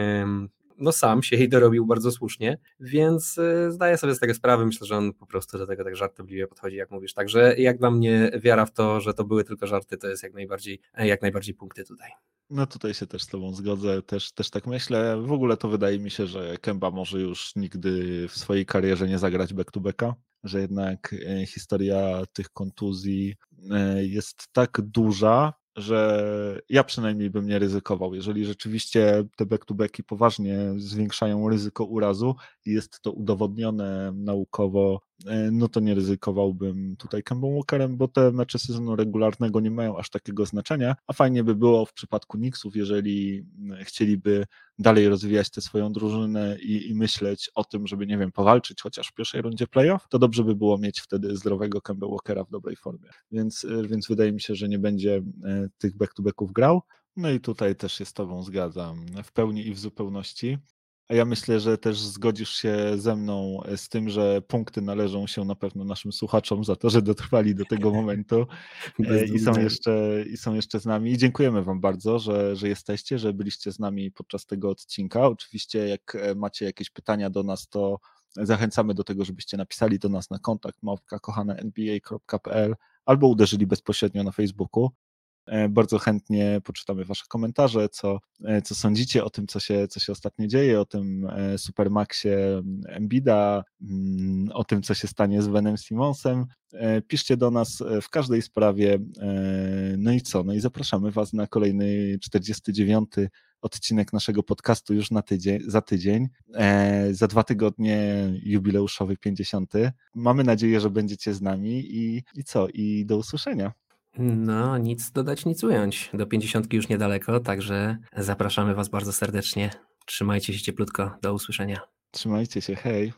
no sam się jej dorobił bardzo słusznie, więc y, zdaję sobie z tego sprawę, myślę, że on po prostu do tego tak żartobliwie podchodzi, jak mówisz, także jak dla mnie wiara w to, że to były tylko żarty, to jest jak najbardziej, jak najbardziej punkty tutaj. No tutaj się też z Tobą zgodzę, też, też tak myślę. W ogóle to wydaje mi się, że Kemba może już nigdy w swojej karierze nie zagrać back-to-backa, że jednak e, historia tych kontuzji e, jest tak duża, że ja przynajmniej bym nie ryzykował. Jeżeli rzeczywiście te back-to-backi poważnie zwiększają ryzyko urazu i jest to udowodnione naukowo no to nie ryzykowałbym tutaj Kembą Walkerem, bo te mecze sezonu regularnego nie mają aż takiego znaczenia, a fajnie by było w przypadku Knicksów, jeżeli chcieliby dalej rozwijać tę swoją drużynę i, i, myśleć o tym, żeby, nie wiem, powalczyć chociaż w pierwszej rundzie playoff, to dobrze by było mieć wtedy zdrowego Kemba Walkera w dobrej formie. Więc, więc wydaje mi się, że nie będzie tych back-to-backów grał. No i tutaj też się z Tobą zgadzam w pełni i w zupełności. A ja myślę, że też zgodzisz się ze mną e, z tym, że punkty należą się na pewno naszym słuchaczom za to, że dotrwali do tego momentu *laughs* e, i są, jeszcze, i są jeszcze z nami. I dziękujemy Wam bardzo, że, że jesteście, że byliście z nami podczas tego odcinka. Oczywiście, jak e, macie jakieś pytania do nas, to zachęcamy do tego, żebyście napisali do nas na kontakt małpka albo uderzyli bezpośrednio na Facebooku. E, bardzo chętnie poczytamy Wasze komentarze, co, e, co sądzicie o tym, co się, co się ostatnio dzieje, o tym e, Supermaxie Embida, mm, o tym, co się stanie z Benem Simonsem. Piszcie do nas w każdej sprawie. No i co? No i zapraszamy Was na kolejny 49 odcinek naszego podcastu już na tydzień, za tydzień. E, za dwa tygodnie jubileuszowy 50. Mamy nadzieję, że będziecie z nami i, i co? I do usłyszenia. No, nic dodać, nic ująć. Do pięćdziesiątki już niedaleko, także zapraszamy Was bardzo serdecznie. Trzymajcie się cieplutko. Do usłyszenia. Trzymajcie się, hej.